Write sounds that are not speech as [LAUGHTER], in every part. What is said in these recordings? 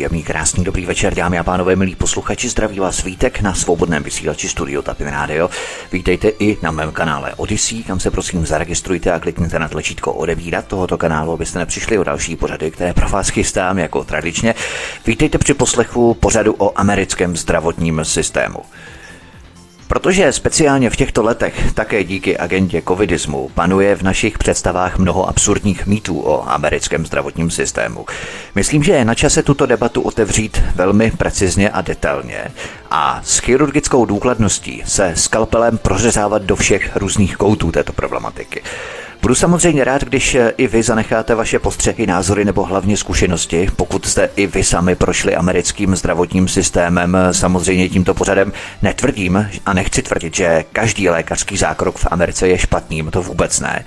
Příjemný, krásný, dobrý večer, dámy a pánové, milí posluchači, zdraví vás Vítek na svobodném vysílači Studio Tapin Radio. Vítejte i na mém kanále Odyssey, kam se prosím zaregistrujte a klikněte na tlačítko odebírat tohoto kanálu, abyste nepřišli o další pořady, které pro vás chystám jako tradičně. Vítejte při poslechu pořadu o americkém zdravotním systému. Protože speciálně v těchto letech také díky agentě covidismu panuje v našich představách mnoho absurdních mýtů o americkém zdravotním systému. Myslím, že je na čase tuto debatu otevřít velmi precizně a detailně a s chirurgickou důkladností se skalpelem prořezávat do všech různých koutů této problematiky. Budu samozřejmě rád, když eh, i vy zanecháte vaše postřehy, názory nebo hlavně zkušenosti, pokud jste i vy sami prošli americkým zdravotním systémem. Samozřejmě tímto pořadem netvrdím a nechci tvrdit, že každý lékařský zákrok v Americe je špatným, to vůbec ne.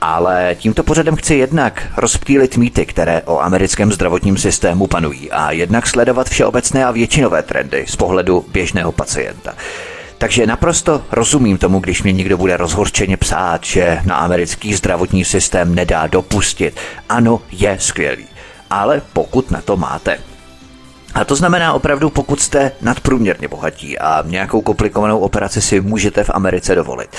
Ale tímto pořadem chci jednak rozptýlit mýty, které o americkém zdravotním systému panují a jednak sledovat všeobecné a většinové trendy z pohledu běžného pacienta. Takže naprosto rozumím tomu, když mě někdo bude rozhorčeně psát, že na americký zdravotní systém nedá dopustit. Ano, je skvělý. Ale pokud na to máte, a to znamená opravdu, pokud jste nadprůměrně bohatí a nějakou komplikovanou operaci si můžete v Americe dovolit.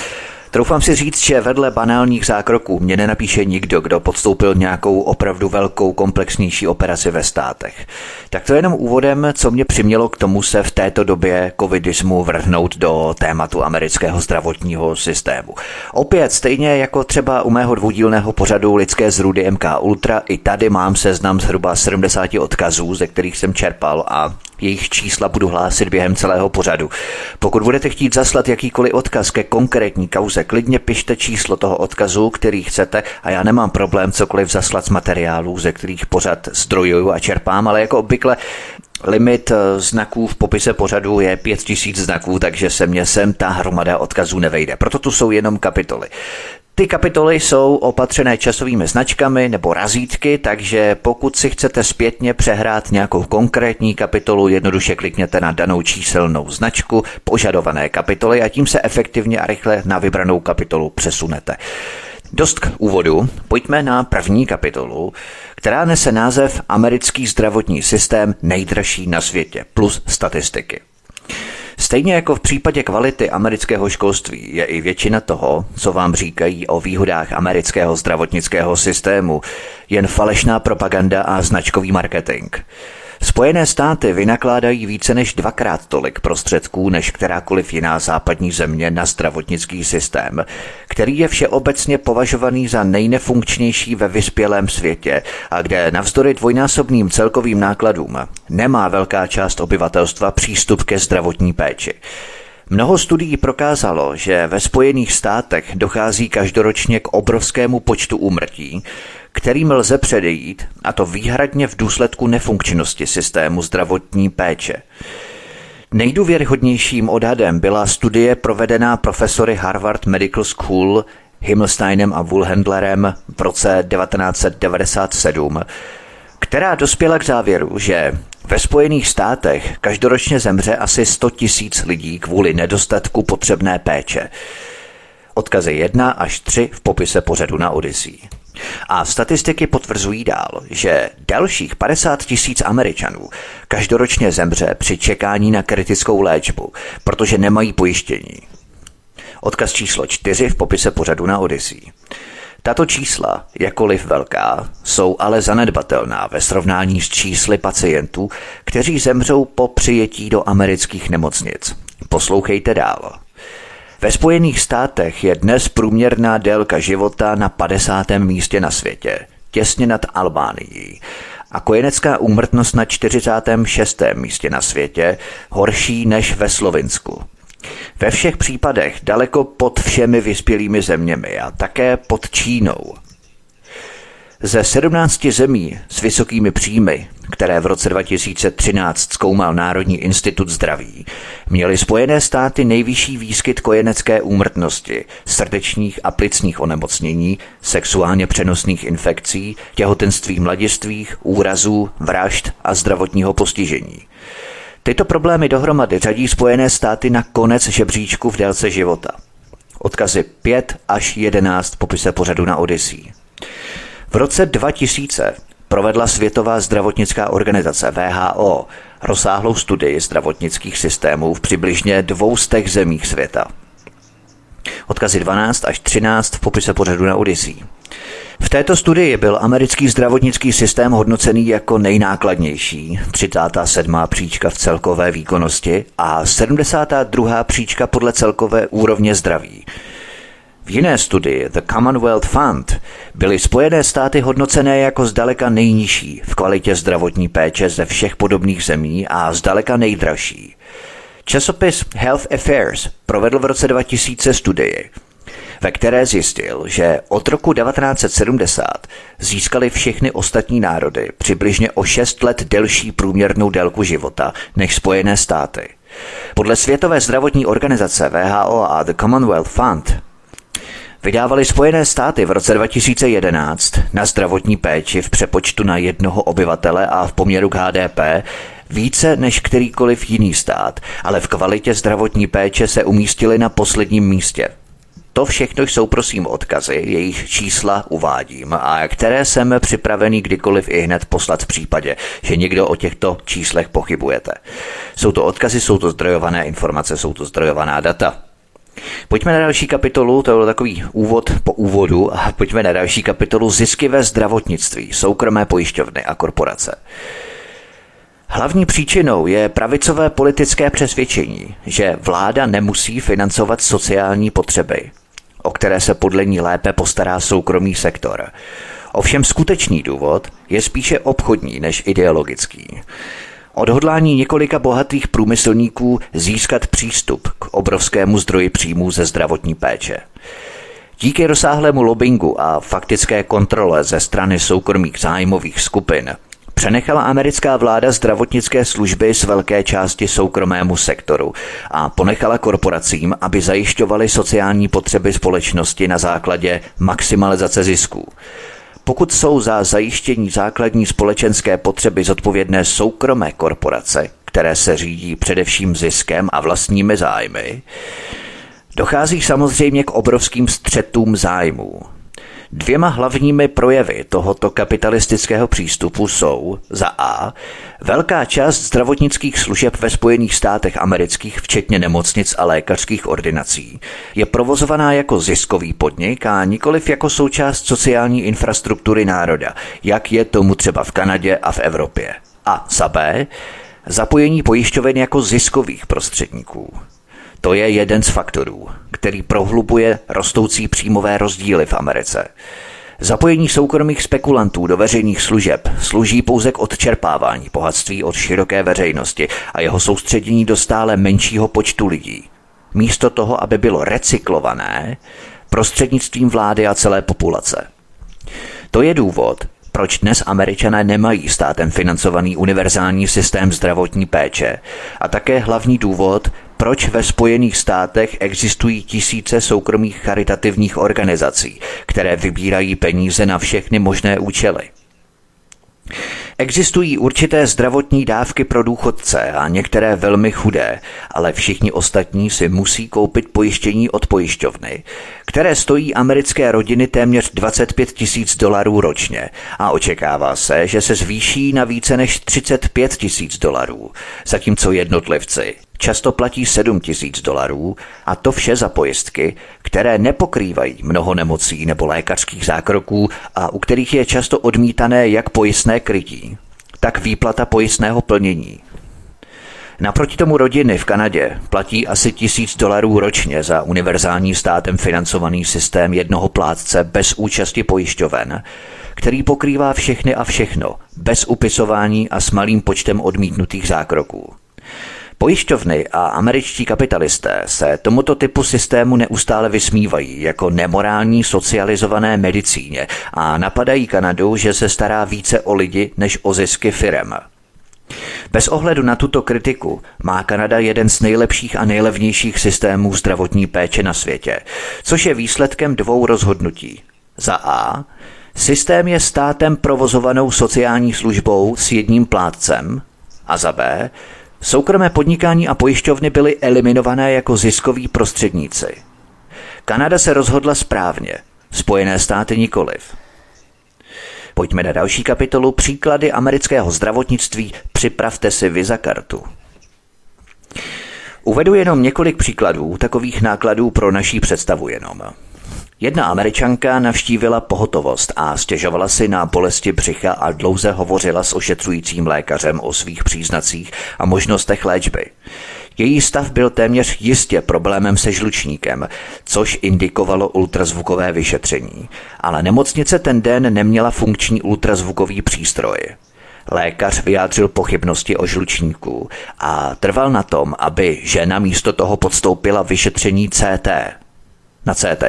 Troufám si říct, že vedle banálních zákroků mě nenapíše nikdo, kdo podstoupil nějakou opravdu velkou komplexnější operaci ve státech. Tak to je jenom úvodem, co mě přimělo k tomu se v této době covidismu vrhnout do tématu amerického zdravotního systému. Opět, stejně jako třeba u mého dvoudílného pořadu Lidské zrůdy MK Ultra, i tady mám seznam zhruba 70 odkazů, ze kterých jsem čerpal a jejich čísla budu hlásit během celého pořadu. Pokud budete chtít zaslat jakýkoliv odkaz ke konkrétní kauze, klidně pište číslo toho odkazu, který chcete a já nemám problém cokoliv zaslat z materiálů, ze kterých pořad zdrojuju a čerpám, ale jako obvykle Limit eh, znaků v popise pořadu je 5000 znaků, takže se mě sem ta hromada odkazů nevejde. Proto tu jsou jenom kapitoly. Ty kapitoly jsou opatřené časovými značkami nebo razítky, takže pokud si chcete zpětně přehrát nějakou konkrétní kapitolu, jednoduše klikněte na danou číselnou značku požadované kapitoly a tím se efektivně a rychle na vybranou kapitolu přesunete. Dost k úvodu, pojďme na první kapitolu, která nese název Americký zdravotní systém nejdražší na světě plus statistiky. Stejně jako v případě kvality amerického školství je i většina toho, co vám říkají o výhodách amerického zdravotnického systému, jen falešná propaganda a značkový marketing. Spojené státy vynakládají více než dvakrát tolik prostředků než kterákoliv jiná západní země na zdravotnický systém, který je všeobecně považovaný za nejnefunkčnější ve vyspělém světě a kde navzdory dvojnásobným celkovým nákladům nemá velká část obyvatelstva přístup ke zdravotní péči. Mnoho studií prokázalo, že ve Spojených státech dochází každoročně k obrovskému počtu úmrtí, kterým lze předejít, a to výhradně v důsledku nefunkčnosti systému zdravotní péče. Nejdůvěryhodnějším odhadem byla studie provedená profesory Harvard Medical School Himmelsteinem a Woolhandlerem v roce 1997, která dospěla k závěru, že ve Spojených státech každoročně zemře asi 100 tisíc lidí kvůli nedostatku potřebné péče. Odkazy 1 až 3 v popise pořadu na Odyssey. A statistiky potvrzují dál, že dalších 50 tisíc Američanů každoročně zemře při čekání na kritickou léčbu, protože nemají pojištění. Odkaz číslo 4 v popise pořadu na Odyssey. Tato čísla, jakoliv velká, jsou ale zanedbatelná ve srovnání s čísly pacientů, kteří zemřou po přijetí do amerických nemocnic. Poslouchejte dál. Ve Spojených státech je dnes průměrná délka života na 50. místě na světě, těsně nad Albánií. A kojenecká úmrtnost na 46. místě na světě, horší než ve Slovinsku. Ve všech případech daleko pod všemi vyspělými zeměmi a také pod Čínou. Ze 17 zemí s vysokými příjmy, které v roce 2013 zkoumal Národní institut zdraví, měly Spojené státy nejvyšší výskyt kojenecké úmrtnosti, srdečních a plicních onemocnění, sexuálně přenosných infekcí, těhotenství mladistvých, úrazů, vražd a zdravotního postižení. Tyto problémy dohromady řadí Spojené státy na konec žebříčku v délce života. Odkazy 5 až 11 v popise pořadu na Odyssey. V roce 2000 provedla Světová zdravotnická organizace VHO rozsáhlou studii zdravotnických systémů v přibližně dvoustech zemích světa. Odkazy 12 až 13 v popise pořadu na Odyssey. V této studii byl americký zdravotnický systém hodnocený jako nejnákladnější, 37. příčka v celkové výkonnosti a 72. příčka podle celkové úrovně zdraví. V jiné studii, The Commonwealth Fund, byly Spojené státy hodnocené jako zdaleka nejnižší v kvalitě zdravotní péče ze všech podobných zemí a zdaleka nejdražší. Časopis Health Affairs provedl v roce 2000 studii, ve které zjistil, že od roku 1970 získali všechny ostatní národy přibližně o 6 let delší průměrnou délku života než Spojené státy. Podle Světové zdravotní organizace VHO a The Commonwealth Fund vydávali Spojené státy v roce 2011 na zdravotní péči v přepočtu na jednoho obyvatele a v poměru k HDP více než kterýkoliv jiný stát, ale v kvalitě zdravotní péče se umístili na posledním místě. To všechno jsou prosím odkazy, jejich čísla uvádím a které jsem připravený kdykoliv i hned poslat v případě, že někdo o těchto číslech pochybujete. Jsou to odkazy, jsou to zdrojované informace, jsou to zdrojovaná data. Pojďme na další kapitolu, to byl takový úvod po úvodu a pojďme na další kapitolu zisky ve zdravotnictví, soukromé pojišťovny a korporace. Hlavní příčinou je pravicové politické přesvědčení, že vláda nemusí financovat sociální potřeby, o které se podle ní lépe postará soukromý sektor. Ovšem skutečný důvod je spíše obchodní než ideologický. Odhodlání několika bohatých průmyslníků získat přístup k obrovskému zdroji příjmů ze zdravotní péče. Díky rozsáhlému lobbingu a faktické kontrole ze strany soukromých zájmových skupin přenechala americká vláda zdravotnické služby z velké části soukromému sektoru a ponechala korporacím, aby zajišťovaly sociální potřeby společnosti na základě maximalizace zisků. Pokud jsou za zajištění základní společenské potřeby zodpovědné soukromé korporace, které se řídí především ziskem a vlastními zájmy, dochází samozřejmě k obrovským střetům zájmů. Dvěma hlavními projevy tohoto kapitalistického přístupu jsou za A. Velká část zdravotnických služeb ve Spojených státech amerických, včetně nemocnic a lékařských ordinací, je provozovaná jako ziskový podnik a nikoliv jako součást sociální infrastruktury národa, jak je tomu třeba v Kanadě a v Evropě. A za B. Zapojení pojišťoven jako ziskových prostředníků. To je jeden z faktorů, který prohlubuje rostoucí příjmové rozdíly v Americe. Zapojení soukromých spekulantů do veřejných služeb slouží pouze k odčerpávání bohatství od široké veřejnosti a jeho soustředění do stále menšího počtu lidí. Místo toho, aby bylo recyklované prostřednictvím vlády a celé populace. To je důvod, proč dnes američané nemají státem financovaný univerzální systém zdravotní péče a také hlavní důvod, proč ve Spojených státech existují tisíce soukromých charitativních organizací, které vybírají peníze na všechny možné účely. Existují určité zdravotní dávky pro důchodce a některé velmi chudé, ale všichni ostatní si musí koupit pojištění od pojišťovny, které stojí americké rodiny téměř 25 tisíc dolarů ročně a očekává se, že se zvýší na více než 35 tisíc dolarů, zatímco jednotlivci často platí 7 tisíc dolarů a to vše za pojistky, které nepokrývají mnoho nemocí nebo lékařských zákroků a u kterých je často odmítané jak pojistné krytí, tak výplata pojistného plnění. Naproti tomu rodiny v Kanadě platí asi tisíc dolarů ročně za univerzální státem financovaný systém jednoho plátce bez účasti pojišťoven, který pokrývá všechny a všechno, bez upisování a s malým počtem odmítnutých zákroků. Pojišťovny a američtí kapitalisté se tomuto typu systému neustále vysmívají jako nemorální socializované medicíně a napadají Kanadu, že se stará více o lidi než o zisky firem. Bez ohledu na tuto kritiku má Kanada jeden z nejlepších a nejlevnějších systémů zdravotní péče na světě, což je výsledkem dvou rozhodnutí. Za A. Systém je státem provozovanou sociální službou s jedním plátcem a za B. Soukromé podnikání a pojišťovny byly eliminované jako ziskoví prostředníci. Kanada se rozhodla správně, Spojené státy nikoliv. Pojďme na další kapitolu Příklady amerického zdravotnictví. Připravte si viza kartu. Uvedu jenom několik příkladů takových nákladů pro naší představu jenom. Jedna američanka navštívila pohotovost a stěžovala si na bolesti břicha a dlouze hovořila s ošetřujícím lékařem o svých příznacích a možnostech léčby. Její stav byl téměř jistě problémem se žlučníkem, což indikovalo ultrazvukové vyšetření, ale nemocnice ten den neměla funkční ultrazvukový přístroj. Lékař vyjádřil pochybnosti o žlučníku a trval na tom, aby žena místo toho podstoupila vyšetření CT na CT.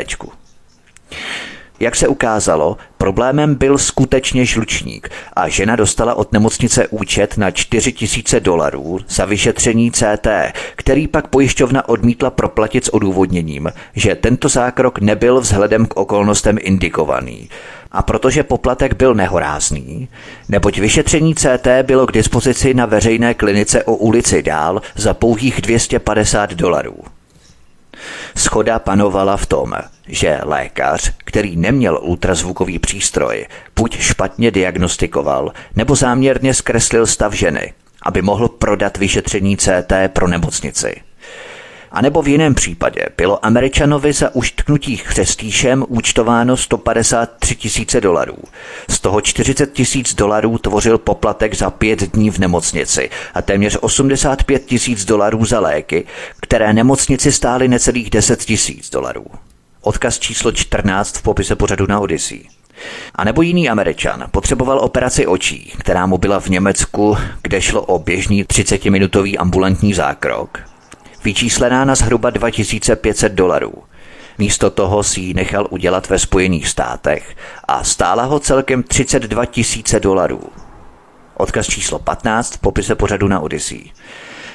Jak se ukázalo, problémem byl skutečně žlučník a žena dostala od nemocnice účet na 4000 dolarů za vyšetření CT, který pak pojišťovna odmítla proplatit s odůvodněním, že tento zákrok nebyl vzhledem k okolnostem indikovaný. A protože poplatek byl nehorázný, neboť vyšetření CT bylo k dispozici na veřejné klinice o ulici dál za pouhých 250 dolarů. Schoda panovala v tom, že lékař, který neměl ultrazvukový přístroj, buď špatně diagnostikoval, nebo záměrně zkreslil stav ženy, aby mohl prodat vyšetření CT pro nemocnici. A nebo v jiném případě bylo Američanovi za uštknutí chřestíšem účtováno 153 tisíce dolarů. Z toho 40 tisíc dolarů tvořil poplatek za pět dní v nemocnici a téměř 85 tisíc dolarů za léky, které nemocnici stály necelých 10 tisíc dolarů. Odkaz číslo 14 v popise pořadu na Odyssey. A nebo jiný američan potřeboval operaci očí, která mu byla v Německu, kde šlo o běžný 30-minutový ambulantní zákrok, vyčíslená na zhruba 2500 dolarů. Místo toho si ji nechal udělat ve Spojených státech a stála ho celkem 32 tisíce dolarů. Odkaz číslo 15 v popise pořadu na Odyssey.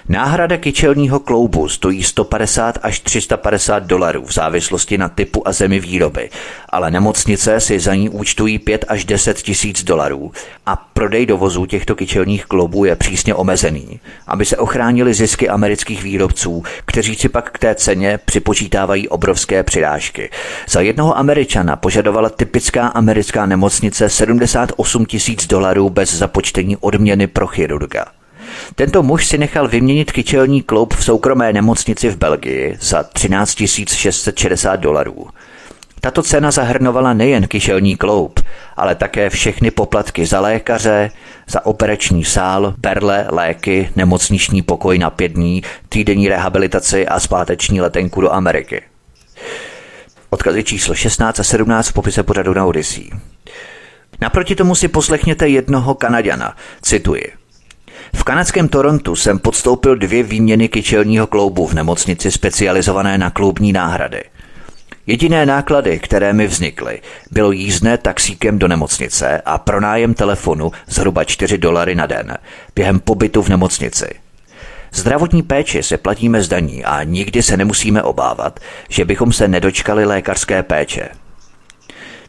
Náhrada kyčelního kloubu stojí 150 až 350 dolarů v závislosti na typu a zemi výroby, ale nemocnice si za ní účtují 5 až 10 tisíc dolarů a prodej dovozů těchto kyčelních kloubů je přísně omezený, aby se ochránili zisky amerických výrobců, kteří si pak k té ceně připočítávají obrovské přirážky. Za jednoho američana požadovala typická americká nemocnice 78 tisíc dolarů bez započtení odměny pro chirurga. Tento muž si nechal vyměnit kyčelní kloub v soukromé nemocnici v Belgii za 13 660 dolarů. Tato cena zahrnovala nejen kyšelní kloub, ale také všechny poplatky za lékaře, za operační sál, berle, léky, nemocniční pokoj na pět dní, týdenní rehabilitaci a zpáteční letenku do Ameriky. Odkazy číslo 16 a 17 v popise pořadu na Odyssey. Naproti tomu si poslechněte jednoho Kanaďana, cituji. V kanadském Torontu jsem podstoupil dvě výměny kyčelního kloubu v nemocnici specializované na kloubní náhrady. Jediné náklady, které mi vznikly, bylo jízdné taxíkem do nemocnice a pronájem telefonu zhruba 4 dolary na den během pobytu v nemocnici. Zdravotní péči se platíme z daní a nikdy se nemusíme obávat, že bychom se nedočkali lékařské péče.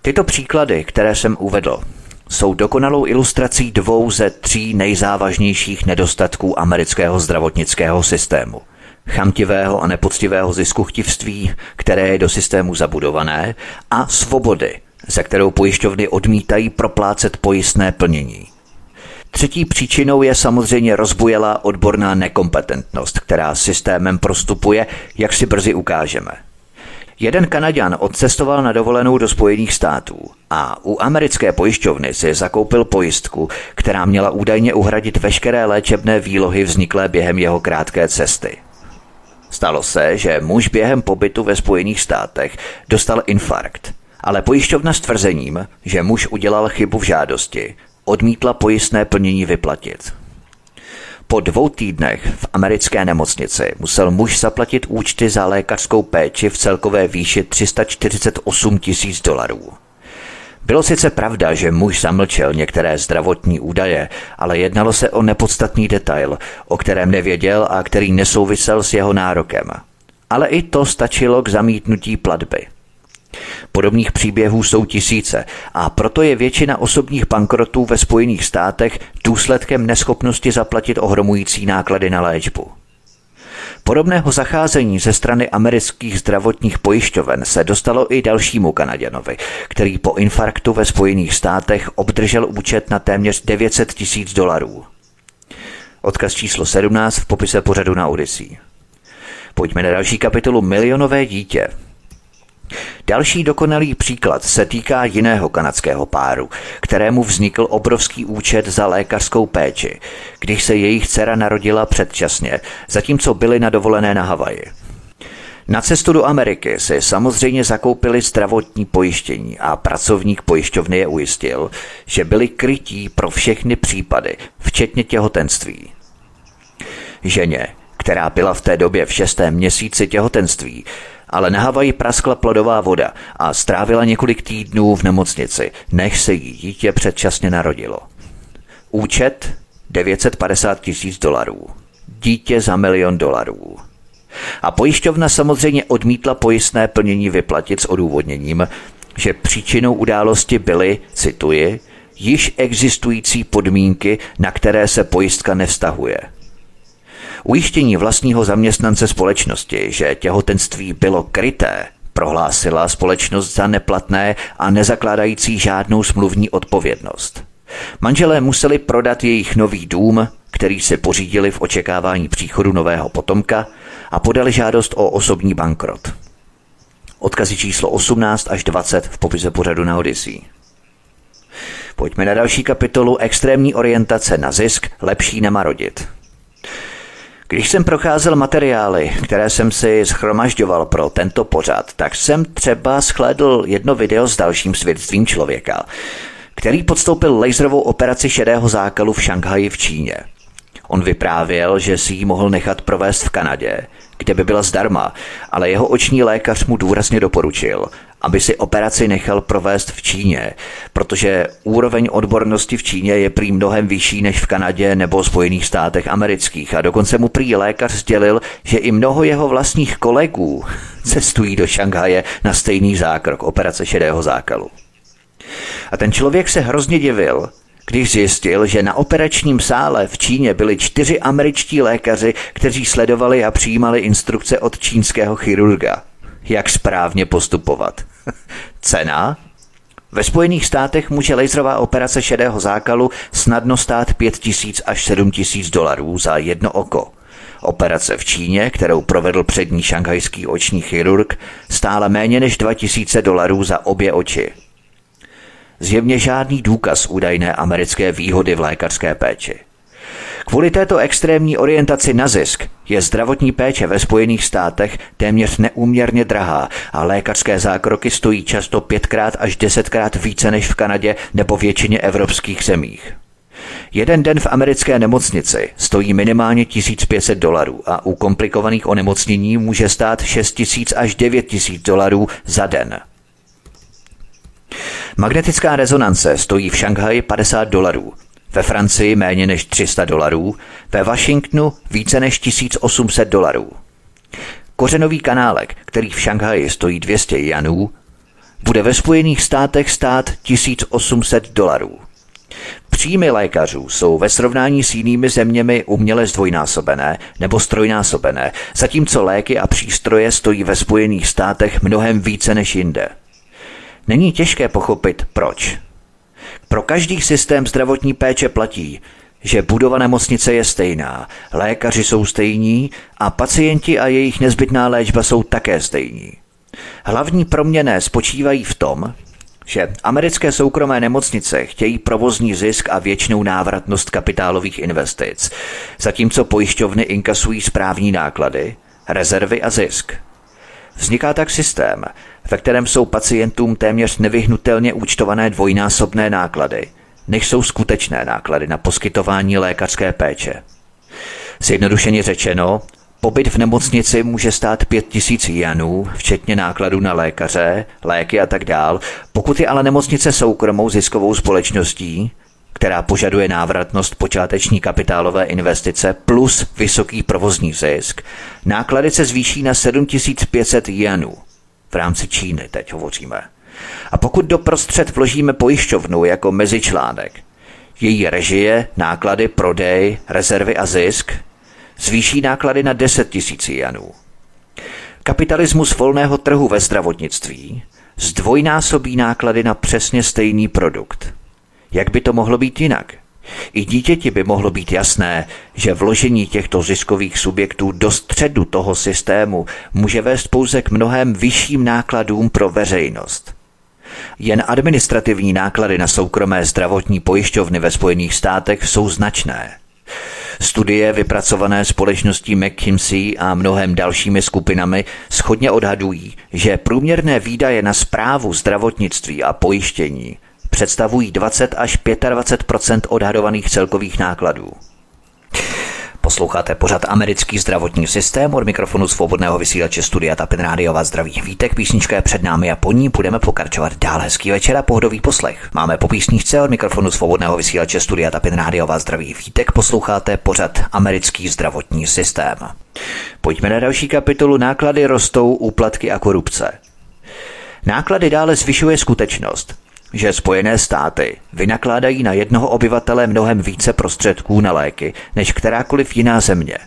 Tyto příklady, které jsem uvedl, jsou dokonalou ilustrací dvou ze tří nejzávažnějších nedostatků amerického zdravotnického systému. Chamtivého a nepoctivého zisku chtivství, které je do systému zabudované, a svobody, za kterou pojišťovny odmítají proplácet pojistné plnění. Třetí příčinou je samozřejmě rozbujelá odborná nekompetentnost, která systémem prostupuje, jak si brzy ukážeme. Jeden Kanaďan odcestoval na dovolenou do Spojených států a u americké pojišťovny si zakoupil pojistku, která měla údajně uhradit veškeré léčebné výlohy vzniklé během jeho krátké cesty. Stalo se, že muž během pobytu ve Spojených státech dostal infarkt, ale pojišťovna s tvrzením, že muž udělal chybu v žádosti, odmítla pojistné plnění vyplatit. Po dvou týdnech v americké nemocnici musel muž zaplatit účty za lékařskou péči v celkové výši 348 tisíc dolarů. Bylo sice pravda, že muž zamlčel některé zdravotní údaje, ale jednalo se o nepodstatný detail, o kterém nevěděl a který nesouvisel s jeho nárokem. Ale i to stačilo k zamítnutí platby. Podobných příběhů jsou tisíce a proto je většina osobních bankrotů ve Spojených státech důsledkem neschopnosti zaplatit ohromující náklady na léčbu. Podobného zacházení ze strany amerických zdravotních pojišťoven se dostalo i dalšímu Kanaděnovi, který po infarktu ve Spojených státech obdržel účet na téměř 900 tisíc dolarů. Odkaz číslo 17 v popise pořadu na Odyssey. Pojďme na další kapitolu Milionové dítě. Další dokonalý příklad se týká jiného kanadského páru, kterému vznikl obrovský účet za lékařskou péči, když se jejich dcera narodila předčasně, zatímco byli na dovolené na Havaji. Na cestu do Ameriky si samozřejmě zakoupili zdravotní pojištění a pracovník pojišťovny je ujistil, že byli krytí pro všechny případy, včetně těhotenství. Ženě, která byla v té době v šestém měsíci těhotenství, ale na Havaji praskla plodová voda a strávila několik týdnů v nemocnici, než se jí dítě předčasně narodilo. Účet 950 tisíc dolarů. Dítě za milion dolarů. A pojišťovna samozřejmě odmítla pojistné plnění vyplatit s odůvodněním, že příčinou události byly, cituji, již existující podmínky, na které se pojistka nevztahuje – Ujištění vlastního zaměstnance společnosti, že těhotenství bylo kryté, prohlásila společnost za neplatné a nezakládající žádnou smluvní odpovědnost. Manželé museli prodat jejich nový dům, který si pořídili v očekávání příchodu nového potomka a podali žádost o osobní bankrot. Odkazy číslo 18 až 20 v popise pořadu na Odyssey. Pojďme na další kapitolu Extrémní orientace na zisk, lepší nemarodit. Když jsem procházel materiály, které jsem si schromažďoval pro tento pořad, tak jsem třeba shlédl jedno video s dalším svědectvím člověka, který podstoupil laserovou operaci šedého zákalu v Šanghaji v Číně. On vyprávěl, že si ji mohl nechat provést v Kanadě, kde by byla zdarma, ale jeho oční lékař mu důrazně doporučil, aby si operaci nechal provést v Číně, protože úroveň odbornosti v Číně je prý mnohem vyšší než v Kanadě nebo Spojených státech amerických a dokonce mu prý lékař sdělil, že i mnoho jeho vlastních kolegů [LAUGHS] cestují do Šanghaje na stejný zákrok operace šedého zákalu. A ten člověk se hrozně divil, když zjistil, že na operačním sále v Číně byli čtyři američtí lékaři, kteří sledovali a přijímali instrukce od čínského chirurga, jak správně postupovat. [LAUGHS] Cena? Ve Spojených státech může laserová operace šedého zákalu snadno stát 5 tisíc až 7 tisíc dolarů za jedno oko. Operace v Číně, kterou provedl přední šanghajský oční chirurg, stála méně než 2000 dolarů za obě oči. Zjevně žádný důkaz údajné americké výhody v lékařské péči. Kvůli této extrémní orientaci na zisk je zdravotní péče ve Spojených státech téměř neúměrně drahá a lékařské zákroky stojí často pětkrát až desetkrát více než v Kanadě nebo většině evropských zemích. Jeden den v americké nemocnici stojí minimálně 1500 dolarů a u komplikovaných onemocnění může stát 6000 až 9000 dolarů za den. Magnetická rezonance stojí v Šanghaji 50 dolarů, ve Francii méně než 300 dolarů, ve Washingtonu více než 1800 dolarů. Kořenový kanálek, který v Šanghaji stojí 200 janů, bude ve Spojených státech stát 1800 dolarů. Příjmy lékařů jsou ve srovnání s jinými zeměmi uměle zdvojnásobené nebo strojnásobené, zatímco léky a přístroje stojí ve Spojených státech mnohem více než jinde. Není těžké pochopit, proč. Pro každý systém zdravotní péče platí, že budova nemocnice je stejná, lékaři jsou stejní a pacienti a jejich nezbytná léčba jsou také stejní. Hlavní proměny spočívají v tom, že americké soukromé nemocnice chtějí provozní zisk a většinou návratnost kapitálových investic, zatímco pojišťovny inkasují správní náklady, rezervy a zisk. Vzniká tak systém, ve kterém jsou pacientům téměř nevyhnutelně účtované dvojnásobné náklady, než jsou skutečné náklady na poskytování lékařské péče. Zjednodušeně řečeno, Pobyt v nemocnici může stát 5000 janů, včetně nákladů na lékaře, léky a tak dál. Pokud je ale nemocnice soukromou ziskovou společností, která požaduje návratnost počáteční kapitálové investice plus vysoký provozní zisk, náklady se zvýší na 7500 jenů. V rámci Číny teď hovoříme. A pokud do prostřed vložíme pojišťovnu jako mezičlánek, její režie, náklady, prodej, rezervy a zisk zvýší náklady na 10 tisíc janů. Kapitalismus volného trhu ve zdravotnictví zdvojnásobí náklady na přesně stejný produkt. Jak by to mohlo být jinak? I dítěti by mohlo být jasné, že vložení těchto ziskových subjektů do středu toho systému může vést pouze k mnohem vyšším nákladům pro veřejnost. Jen administrativní náklady na soukromé zdravotní pojišťovny ve Spojených státech jsou značné. Studie vypracované společností McKinsey a mnohem dalšími skupinami schodně odhadují, že průměrné výdaje na zprávu zdravotnictví a pojištění představují 20 až 25 odhadovaných celkových nákladů. Posloucháte pořad americký zdravotní systém od mikrofonu svobodného vysílače Studia Tapin Rádio vás zdraví vítek, písnička je před námi a po ní budeme pokračovat dál. Hezký večer a pohodový poslech. Máme po písničce od mikrofonu svobodného vysílače Studia Tapin Rádio vás zdraví vítek, posloucháte pořad americký zdravotní systém. Pojďme na další kapitolu Náklady rostou, úplatky a korupce. Náklady dále zvyšuje skutečnost, že Spojené státy vynakládají na jednoho obyvatele mnohem více prostředků na léky než kterákoliv jiná země.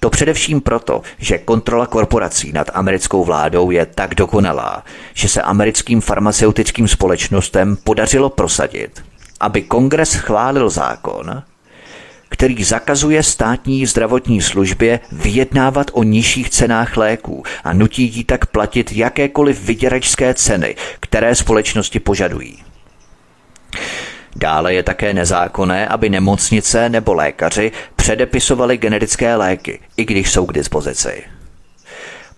To především proto, že kontrola korporací nad americkou vládou je tak dokonalá, že se americkým farmaceutickým společnostem podařilo prosadit, aby kongres chválil zákon, který zakazuje státní zdravotní službě vyjednávat o nižších cenách léků a nutí jí tak platit jakékoliv vyděračské ceny, které společnosti požadují. Dále je také nezákonné, aby nemocnice nebo lékaři předepisovali generické léky, i když jsou k dispozici.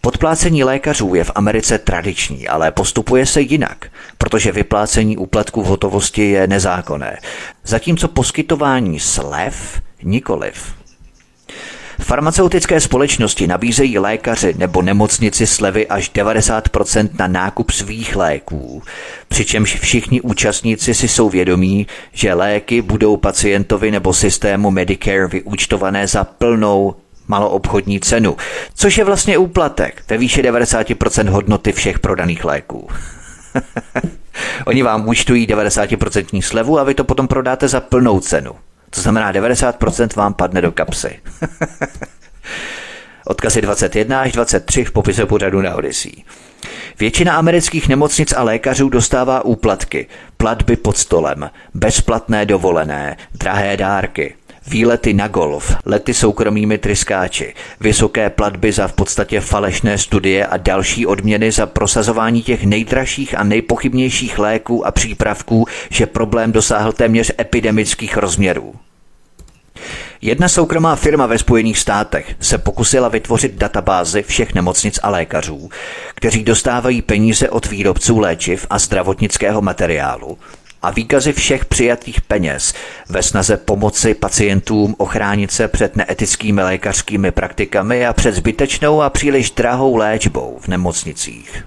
Podplácení lékařů je v Americe tradiční, ale postupuje se jinak, protože vyplácení úplatků v hotovosti je nezákonné, zatímco poskytování slev nikoliv. Farmaceutické společnosti nabízejí lékaři nebo nemocnici slevy až 90% na nákup svých léků, přičemž všichni účastníci si jsou vědomí, že léky budou pacientovi nebo systému Medicare vyúčtované za plnou maloobchodní cenu, což je vlastně úplatek ve výši 90% hodnoty všech prodaných léků. [LAUGHS] Oni vám účtují 90% slevu a vy to potom prodáte za plnou cenu. To znamená 90% vám padne do kapsy. [LAUGHS] Odkazy 21 až 23 v popise pořadu na Odyssey. Většina amerických nemocnic a lékařů dostává úplatky, platby pod stolem, bezplatné dovolené, drahé dárky, výlety na golf, lety soukromými tryskáči, vysoké platby za v podstatě falešné studie a další odměny za prosazování těch nejdražších a nejpochybnějších léků a přípravků, že problém dosáhl téměř epidemických rozměrů. Jedna soukromá firma ve Spojených státech se pokusila vytvořit databázy všech nemocnic a lékařů, kteří dostávají peníze od výrobců léčiv a zdravotnického materiálu a výkazy všech přijatých peněz ve snaze pomoci pacientům ochránit se před neetickými lékařskými praktikami a před zbytečnou a příliš drahou léčbou v nemocnicích.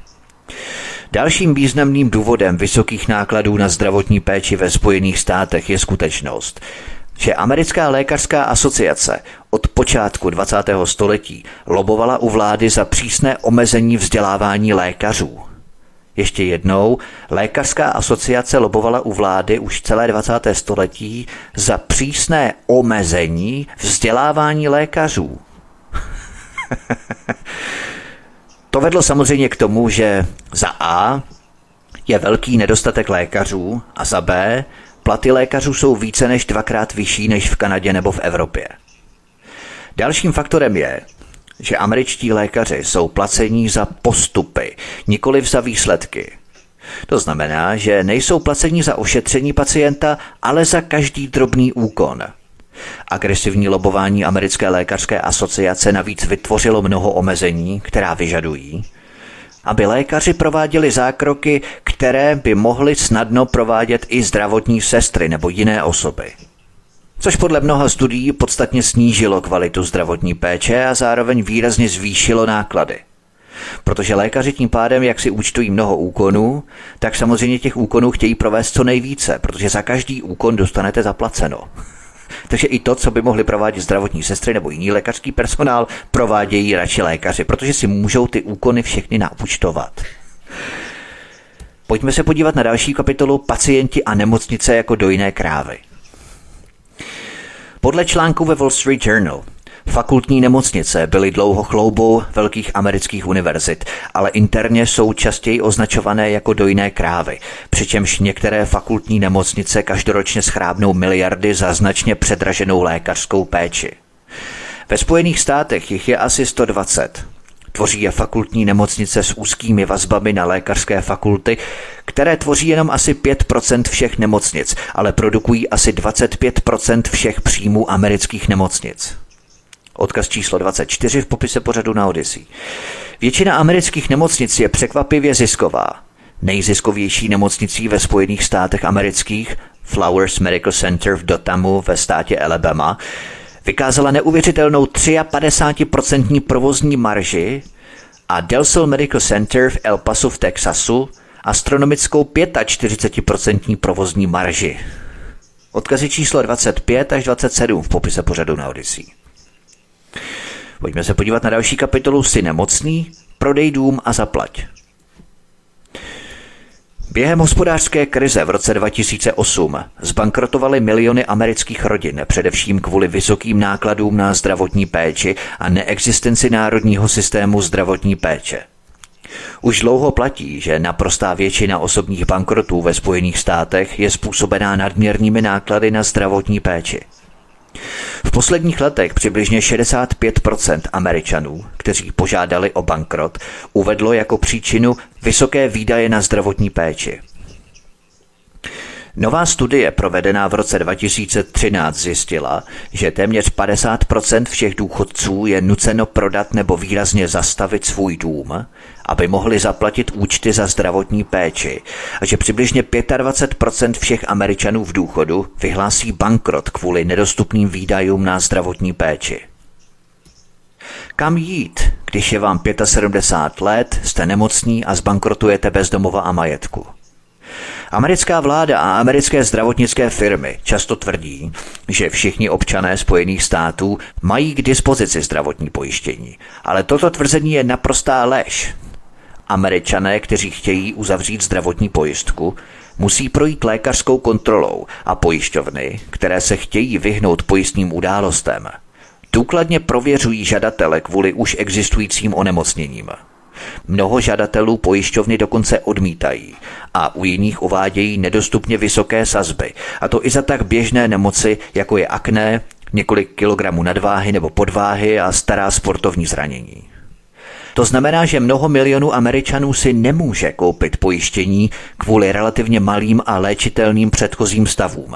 Dalším významným důvodem vysokých nákladů na zdravotní péči ve Spojených státech je skutečnost, že americká lékařská asociace od počátku 20. století lobovala u vlády za přísné omezení vzdělávání lékařů. Ještě jednou, lékařská asociace lobovala u vlády už celé 20. století za přísné omezení vzdělávání lékařů. [LAUGHS] to vedlo samozřejmě k tomu, že za A je velký nedostatek lékařů a za B platy lékařů jsou více než dvakrát vyšší než v Kanadě nebo v Evropě. Dalším faktorem je, že američtí lékaři jsou placení za postupy, nikoli za výsledky. To znamená, že nejsou placení za ošetření pacienta, ale za každý drobný úkon. Agresivní lobování americké lékařské asociace navíc vytvořilo mnoho omezení, která vyžadují, aby lékaři prováděli zákroky, které by mohly snadno provádět i zdravotní sestry nebo jiné osoby. Což podle mnoha studií podstatně snížilo kvalitu zdravotní péče a zároveň výrazně zvýšilo náklady. Protože lékaři tím pádem, jak si účtují mnoho úkonů, tak samozřejmě těch úkonů chtějí provést co nejvíce, protože za každý úkon dostanete zaplaceno. [LAUGHS] Takže i to, co by mohli provádět zdravotní sestry nebo jiný lékařský personál, provádějí radši lékaři, protože si můžou ty úkony všechny naúčtovat. Pojďme se podívat na další kapitolu Pacienti a nemocnice jako dojné krávy. Podle článku ve Wall Street Journal Fakultní nemocnice byly dlouho chloubou velkých amerických univerzit, ale interně jsou častěji označované jako dojné krávy, přičemž některé fakultní nemocnice každoročně schrábnou miliardy za značně předraženou lékařskou péči. Ve Spojených státech jich je asi 120. Tvoří je fakultní nemocnice s úzkými vazbami na lékařské fakulty, které tvoří jenom asi 5% všech nemocnic, ale produkují asi 25% všech příjmů amerických nemocnic. Odkaz číslo 24 v popise pořadu na Odyssey. Většina amerických nemocnic je překvapivě zisková. Nejziskovější nemocnicí ve Spojených státech amerických, Flowers Medical Center v Dotamu ve státě Alabama, vykázala neuvěřitelnou 53% provozní marži a Delsol Medical Center v El Paso v Texasu astronomickou 45% provozní marži. Odkazy číslo 25 až 27 v popise pořadu na Odyssey. Pojďme se podívat na další kapitolu Si nemocný, prodej dům a zaplať. Během hospodářské krize v roce 2008 zbankrotovaly miliony amerických rodin, především kvůli vysokým nákladům na zdravotní péči a neexistenci národního systému zdravotní péče. Už dlouho platí, že naprostá většina osobních bankrotů ve Spojených státech je způsobená nadměrnými náklady na zdravotní péči. V posledních letech přibližně 65% Američanů, kteří požádali o bankrot, uvedlo jako příčinu vysoké výdaje na zdravotní péči. Nová studie provedená v roce 2013 zjistila, že téměř 50% všech důchodců je nuceno prodat nebo výrazně zastavit svůj dům, aby mohli zaplatit účty za zdravotní péči a že přibližně 25% všech Američanů v důchodu vyhlásí bankrot kvůli nedostupným výdajům na zdravotní péči. Kam jít, když je vám 75 let, jste nemocní a zbankrotujete bez domova a majetku? Americká vláda a americké zdravotnické firmy často tvrdí, že všichni občané Spojených států mají k dispozici zdravotní pojištění, ale toto tvrzení je naprostá lež. Američané, kteří chtějí uzavřít zdravotní pojistku, musí projít lékařskou kontrolou a pojišťovny, které se chtějí vyhnout pojistným událostem, důkladně prověřují žadatele kvůli už existujícím onemocněním. Mnoho žadatelů pojišťovny dokonce odmítají a u jiných uvádějí nedostupně vysoké sazby, a to i za tak běžné nemoci, jako je akné, několik kilogramů nadváhy nebo podváhy a stará sportovní zranění. To znamená, že mnoho milionů Američanů si nemůže koupit pojištění kvůli relativně malým a léčitelným předchozím stavům.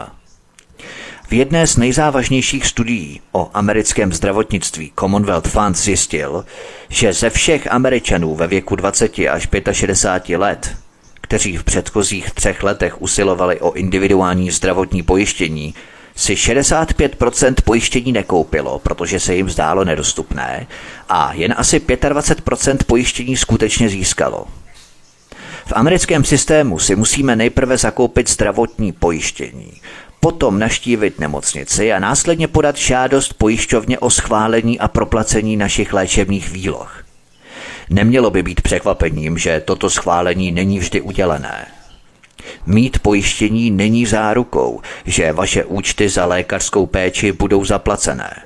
V jedné z nejzávažnějších studií o americkém zdravotnictví Commonwealth Fund zjistil, že ze všech Američanů ve věku 20 až 65 let, kteří v předchozích třech letech usilovali o individuální zdravotní pojištění, si 65% pojištění nekoupilo, protože se jim zdálo nedostupné a jen asi 25% pojištění skutečně získalo. V americkém systému si musíme nejprve zakoupit zdravotní pojištění, potom naštívit nemocnici a následně podat žádost pojišťovně o schválení a proplacení našich léčebných výloh. Nemělo by být překvapením, že toto schválení není vždy udělené. Mít pojištění není zárukou, že vaše účty za lékařskou péči budou zaplacené.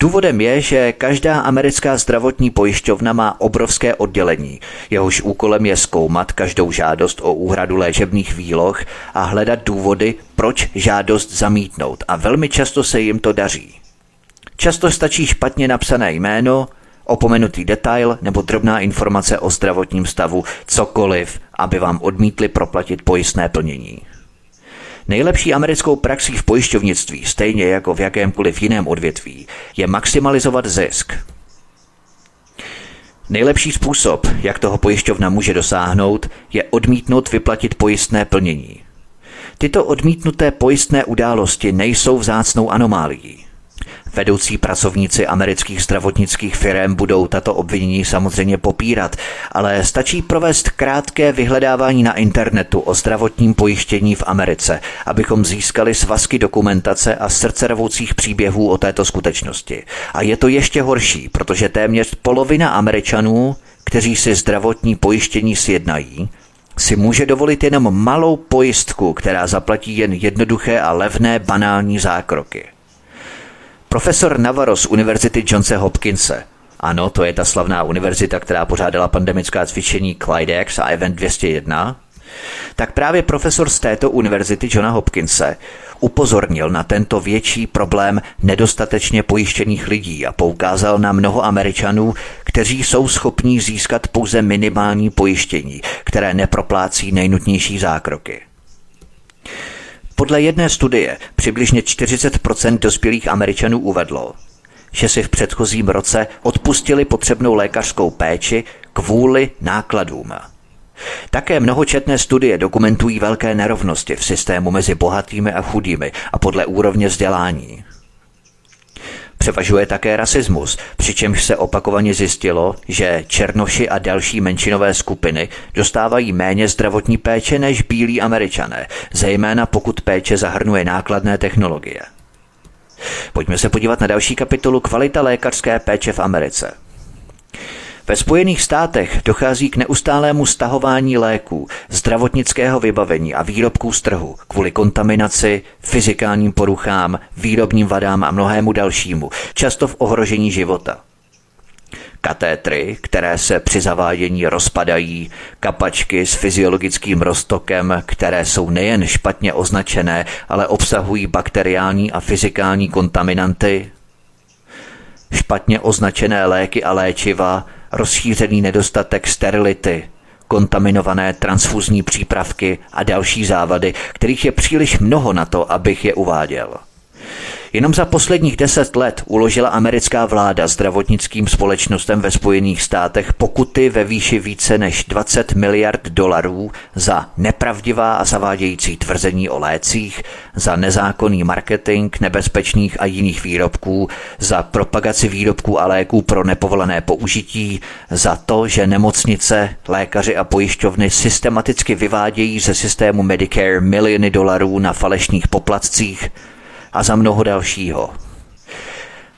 Důvodem je, že každá americká zdravotní pojišťovna má obrovské oddělení, jehož úkolem je zkoumat každou žádost o úhradu léčebných výloh a hledat důvody, proč žádost zamítnout a velmi často se jim to daří. Často stačí špatně napsané jméno, opomenutý detail nebo drobná informace o zdravotním stavu, cokoliv, aby vám odmítli proplatit pojistné plnění. Nejlepší americkou praxí v pojišťovnictví, stejně jako v jakémkoliv jiném odvětví, je maximalizovat zisk. Nejlepší způsob, jak toho pojišťovna může dosáhnout, je odmítnout vyplatit pojistné plnění. Tyto odmítnuté pojistné události nejsou vzácnou anomálií. Vedoucí pracovníci amerických zdravotnických firm budou tato obvinění samozřejmě popírat, ale stačí provést krátké vyhledávání na internetu o zdravotním pojištění v Americe, abychom získali svazky dokumentace a srdcervoucích příběhů o této skutečnosti. A je to ještě horší, protože téměř polovina Američanů, kteří si zdravotní pojištění sjednají, si může dovolit jenom malou pojistku, která zaplatí jen jednoduché a levné banální zákroky. Profesor Navarro z Univerzity Johnse Hopkinse. Ano, to je ta slavná univerzita, která pořádala pandemická cvičení Clydex a Event 201, tak právě profesor z této univerzity Johna Hopkinse upozornil na tento větší problém nedostatečně pojištěných lidí a poukázal na mnoho Američanů, kteří jsou schopní získat pouze minimální pojištění, které neproplácí nejnutnější zákroky. Podle jedné studie přibližně 40% dospělých Američanů uvedlo, že si v předchozím roce odpustili potřebnou lékařskou péči kvůli nákladům. Také mnohočetné studie dokumentují velké nerovnosti v systému mezi bohatými a chudými a podle úrovně vzdělání. Převažuje také rasismus, přičemž se opakovaně zjistilo, že černoši a další menšinové skupiny dostávají méně zdravotní péče než bílí američané, zejména pokud péče zahrnuje nákladné technologie. Pojďme se podívat na další kapitolu Kvalita lékařské péče v Americe. Ve Spojených státech dochází k neustálému stahování léků, zdravotnického vybavení a výrobků z trhu kvůli kontaminaci, fyzikálním poruchám, výrobním vadám a mnohému dalšímu, často v ohrožení života. Katétry, které se při zavádění rozpadají, kapačky s fyziologickým roztokem, které jsou nejen špatně označené, ale obsahují bakteriální a fyzikální kontaminanty, špatně označené léky a léčiva, rozšířený nedostatek sterility, kontaminované transfuzní přípravky a další závady, kterých je příliš mnoho na to, abych je uváděl. Jenom za posledních deset let uložila americká vláda zdravotnickým společnostem ve Spojených státech pokuty ve výši více než 20 miliard dolarů za nepravdivá a zavádějící tvrzení o lécích, za nezákonný marketing nebezpečných a jiných výrobků, za propagaci výrobků a léků pro nepovolené použití, za to, že nemocnice, lékaři a pojišťovny systematicky vyvádějí ze systému Medicare miliony dolarů na falešných poplatcích, a za mnoho dalšího.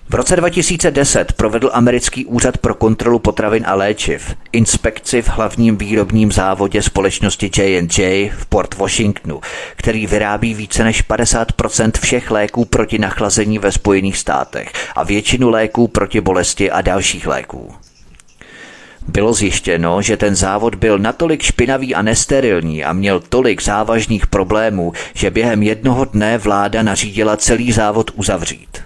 V roce 2010 provedl americký úřad pro kontrolu potravin a léčiv inspekci v hlavním výrobním závodě společnosti J&J v Port Washingtonu, který vyrábí více než 50% všech léků proti nachlazení ve Spojených státech a většinu léků proti bolesti a dalších léků. Bylo zjištěno, že ten závod byl natolik špinavý a nesterilní a měl tolik závažných problémů, že během jednoho dne vláda nařídila celý závod uzavřít.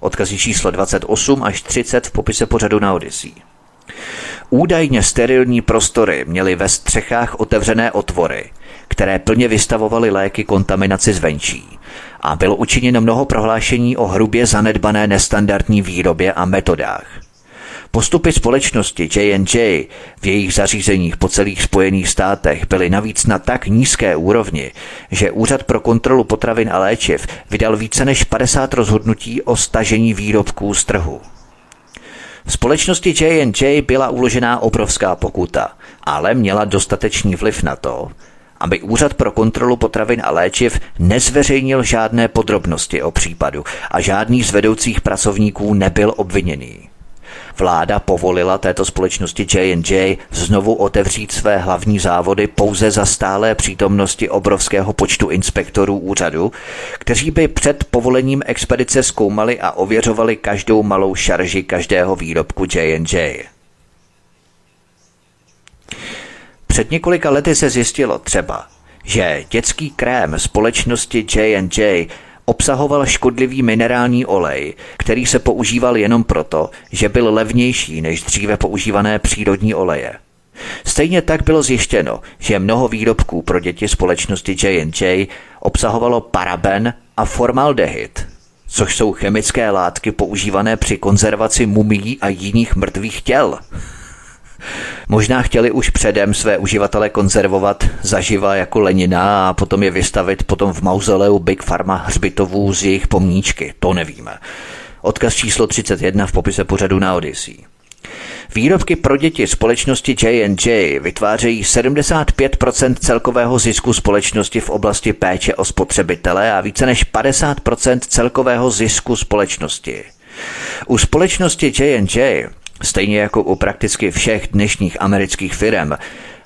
Odkazy číslo 28 až 30 v popise pořadu na Odyssey. Údajně sterilní prostory měly ve střechách otevřené otvory, které plně vystavovaly léky kontaminaci zvenčí. A bylo učiněno mnoho prohlášení o hrubě zanedbané nestandardní výrobě a metodách. Postupy společnosti J&J v jejich zařízeních po celých Spojených státech byly navíc na tak nízké úrovni, že Úřad pro kontrolu potravin a léčiv vydal více než 50 rozhodnutí o stažení výrobků z trhu. V společnosti J&J byla uložená obrovská pokuta, ale měla dostatečný vliv na to, aby Úřad pro kontrolu potravin a léčiv nezveřejnil žádné podrobnosti o případu a žádný z vedoucích pracovníků nebyl obviněný. Vláda povolila této společnosti J&J znovu otevřít své hlavní závody pouze za stálé přítomnosti obrovského počtu inspektorů úřadu, kteří by před povolením expedice zkoumali a ověřovali každou malou šarži každého výrobku J&J. Před několika lety se zjistilo třeba, že dětský krém společnosti J&J obsahoval škodlivý minerální olej, který se používal jenom proto, že byl levnější než dříve používané přírodní oleje. Stejně tak bylo zjištěno, že mnoho výrobků pro děti společnosti J&J obsahovalo paraben a formaldehyd, což jsou chemické látky používané při konzervaci mumií a jiných mrtvých těl. Možná chtěli už předem své uživatele konzervovat zaživa jako Lenina a potom je vystavit potom v mauzoleu Big Pharma hřbitovů z jejich pomníčky. To nevíme. Odkaz číslo 31 v popise pořadu na Odyssey. Výrobky pro děti společnosti J&J vytvářejí 75% celkového zisku společnosti v oblasti péče o spotřebitele a více než 50% celkového zisku společnosti. U společnosti J&J, stejně jako u prakticky všech dnešních amerických firm,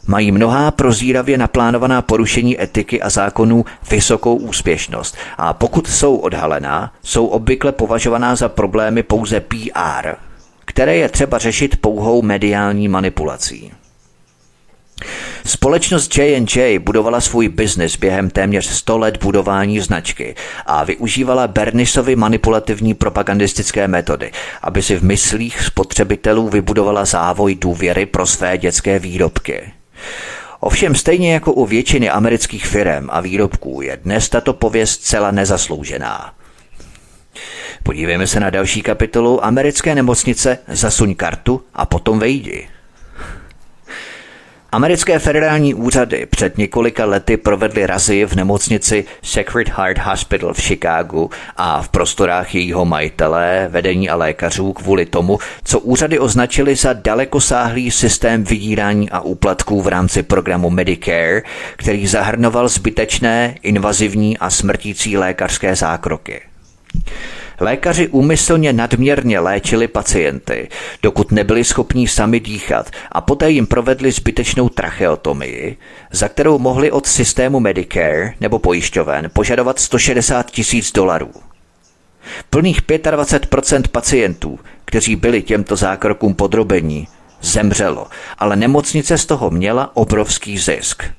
mají mnohá prozíravě naplánovaná porušení etiky a zákonů vysokou úspěšnost a pokud jsou odhalená, jsou obvykle považovaná za problémy pouze PR, které je třeba řešit pouhou mediální manipulací. Společnost J&J budovala svůj biznis během téměř 100 let budování značky a využívala Bernisovy manipulativní propagandistické metody, aby si v myslích spotřebitelů vybudovala závoj důvěry pro své dětské výrobky. Ovšem stejně jako u většiny amerických firm a výrobků je dnes tato pověst celá nezasloužená. Podívejme se na další kapitolu Americké nemocnice Zasuň kartu a potom vejdi. Americké federální úřady před několika lety provedly razy v nemocnici Sacred Heart Hospital v Chicagu a v prostorách jejího majitele, vedení a lékařů kvůli tomu, co úřady označili za dalekosáhlý systém vydírání a úplatků v rámci programu Medicare, který zahrnoval zbytečné, invazivní a smrtící lékařské zákroky. Lékaři úmyslně nadměrně léčili pacienty, dokud nebyli schopní sami dýchat a poté jim provedli zbytečnou tracheotomii, za kterou mohli od systému Medicare nebo pojišťoven požadovat 160 tisíc dolarů. Plných 25% pacientů, kteří byli těmto zákrokům podrobení, zemřelo, ale nemocnice z toho měla obrovský zisk –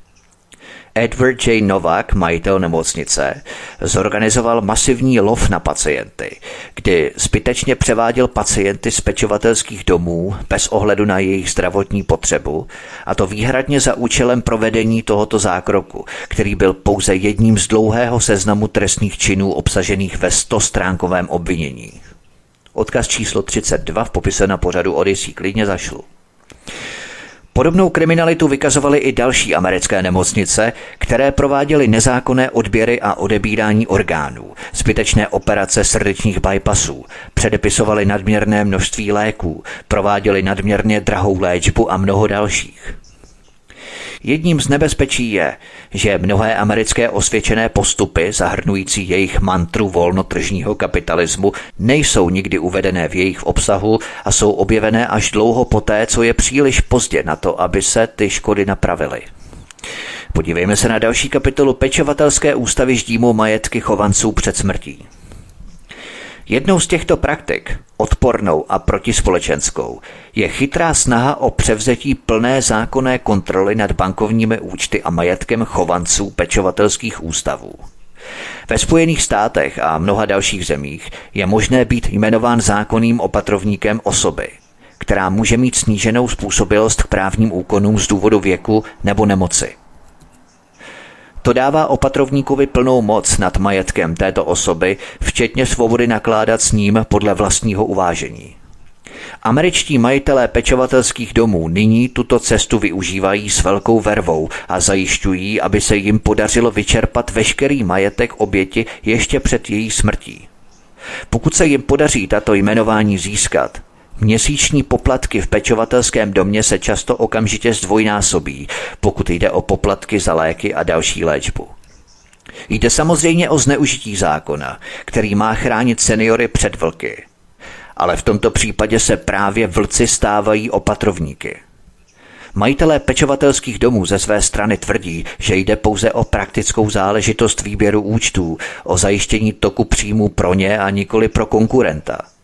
Edward J. Novak, majitel nemocnice, zorganizoval masivní lov na pacienty, kdy zbytečně převáděl pacienty z pečovatelských domů bez ohledu na jejich zdravotní potřebu, a to výhradně za účelem provedení tohoto zákroku, který byl pouze jedním z dlouhého seznamu trestných činů obsažených ve 100-stránkovém obvinění. Odkaz číslo 32 v popise na pořadu Odyssey klidně zašlu. Podobnou kriminalitu vykazovaly i další americké nemocnice, které prováděly nezákonné odběry a odebírání orgánů, zbytečné operace srdečních bypassů, předepisovaly nadměrné množství léků, prováděly nadměrně drahou léčbu a mnoho dalších. Jedním z nebezpečí je, že mnohé americké osvědčené postupy, zahrnující jejich mantru volnotržního kapitalismu, nejsou nikdy uvedené v jejich obsahu a jsou objevené až dlouho poté, co je příliš pozdě na to, aby se ty škody napravily. Podívejme se na další kapitolu Pečovatelské ústavy ždímu majetky chovanců před smrtí. Jednou z těchto praktik, odpornou a protispolečenskou, je chytrá snaha o převzetí plné zákonné kontroly nad bankovními účty a majetkem chovanců pečovatelských ústavů. Ve Spojených státech a mnoha dalších zemích je možné být jmenován zákonným opatrovníkem osoby, která může mít sníženou způsobilost k právním úkonům z důvodu věku nebo nemoci. To dává opatrovníkovi plnou moc nad majetkem této osoby, včetně svobody nakládat s ním podle vlastního uvážení. Američtí majitelé pečovatelských domů nyní tuto cestu využívají s velkou vervou a zajišťují, aby se jim podařilo vyčerpat veškerý majetek oběti ještě před její smrtí. Pokud se jim podaří tato jmenování získat, Měsíční poplatky v pečovatelském domě se často okamžitě zdvojnásobí, pokud jde o poplatky za léky a další léčbu. Jde samozřejmě o zneužití zákona, který má chránit seniory před vlky. Ale v tomto případě se právě vlci stávají opatrovníky. Majitelé pečovatelských domů ze své strany tvrdí, že jde pouze o praktickou záležitost výběru účtů, o zajištění toku příjmů pro ně a nikoli pro konkurenta –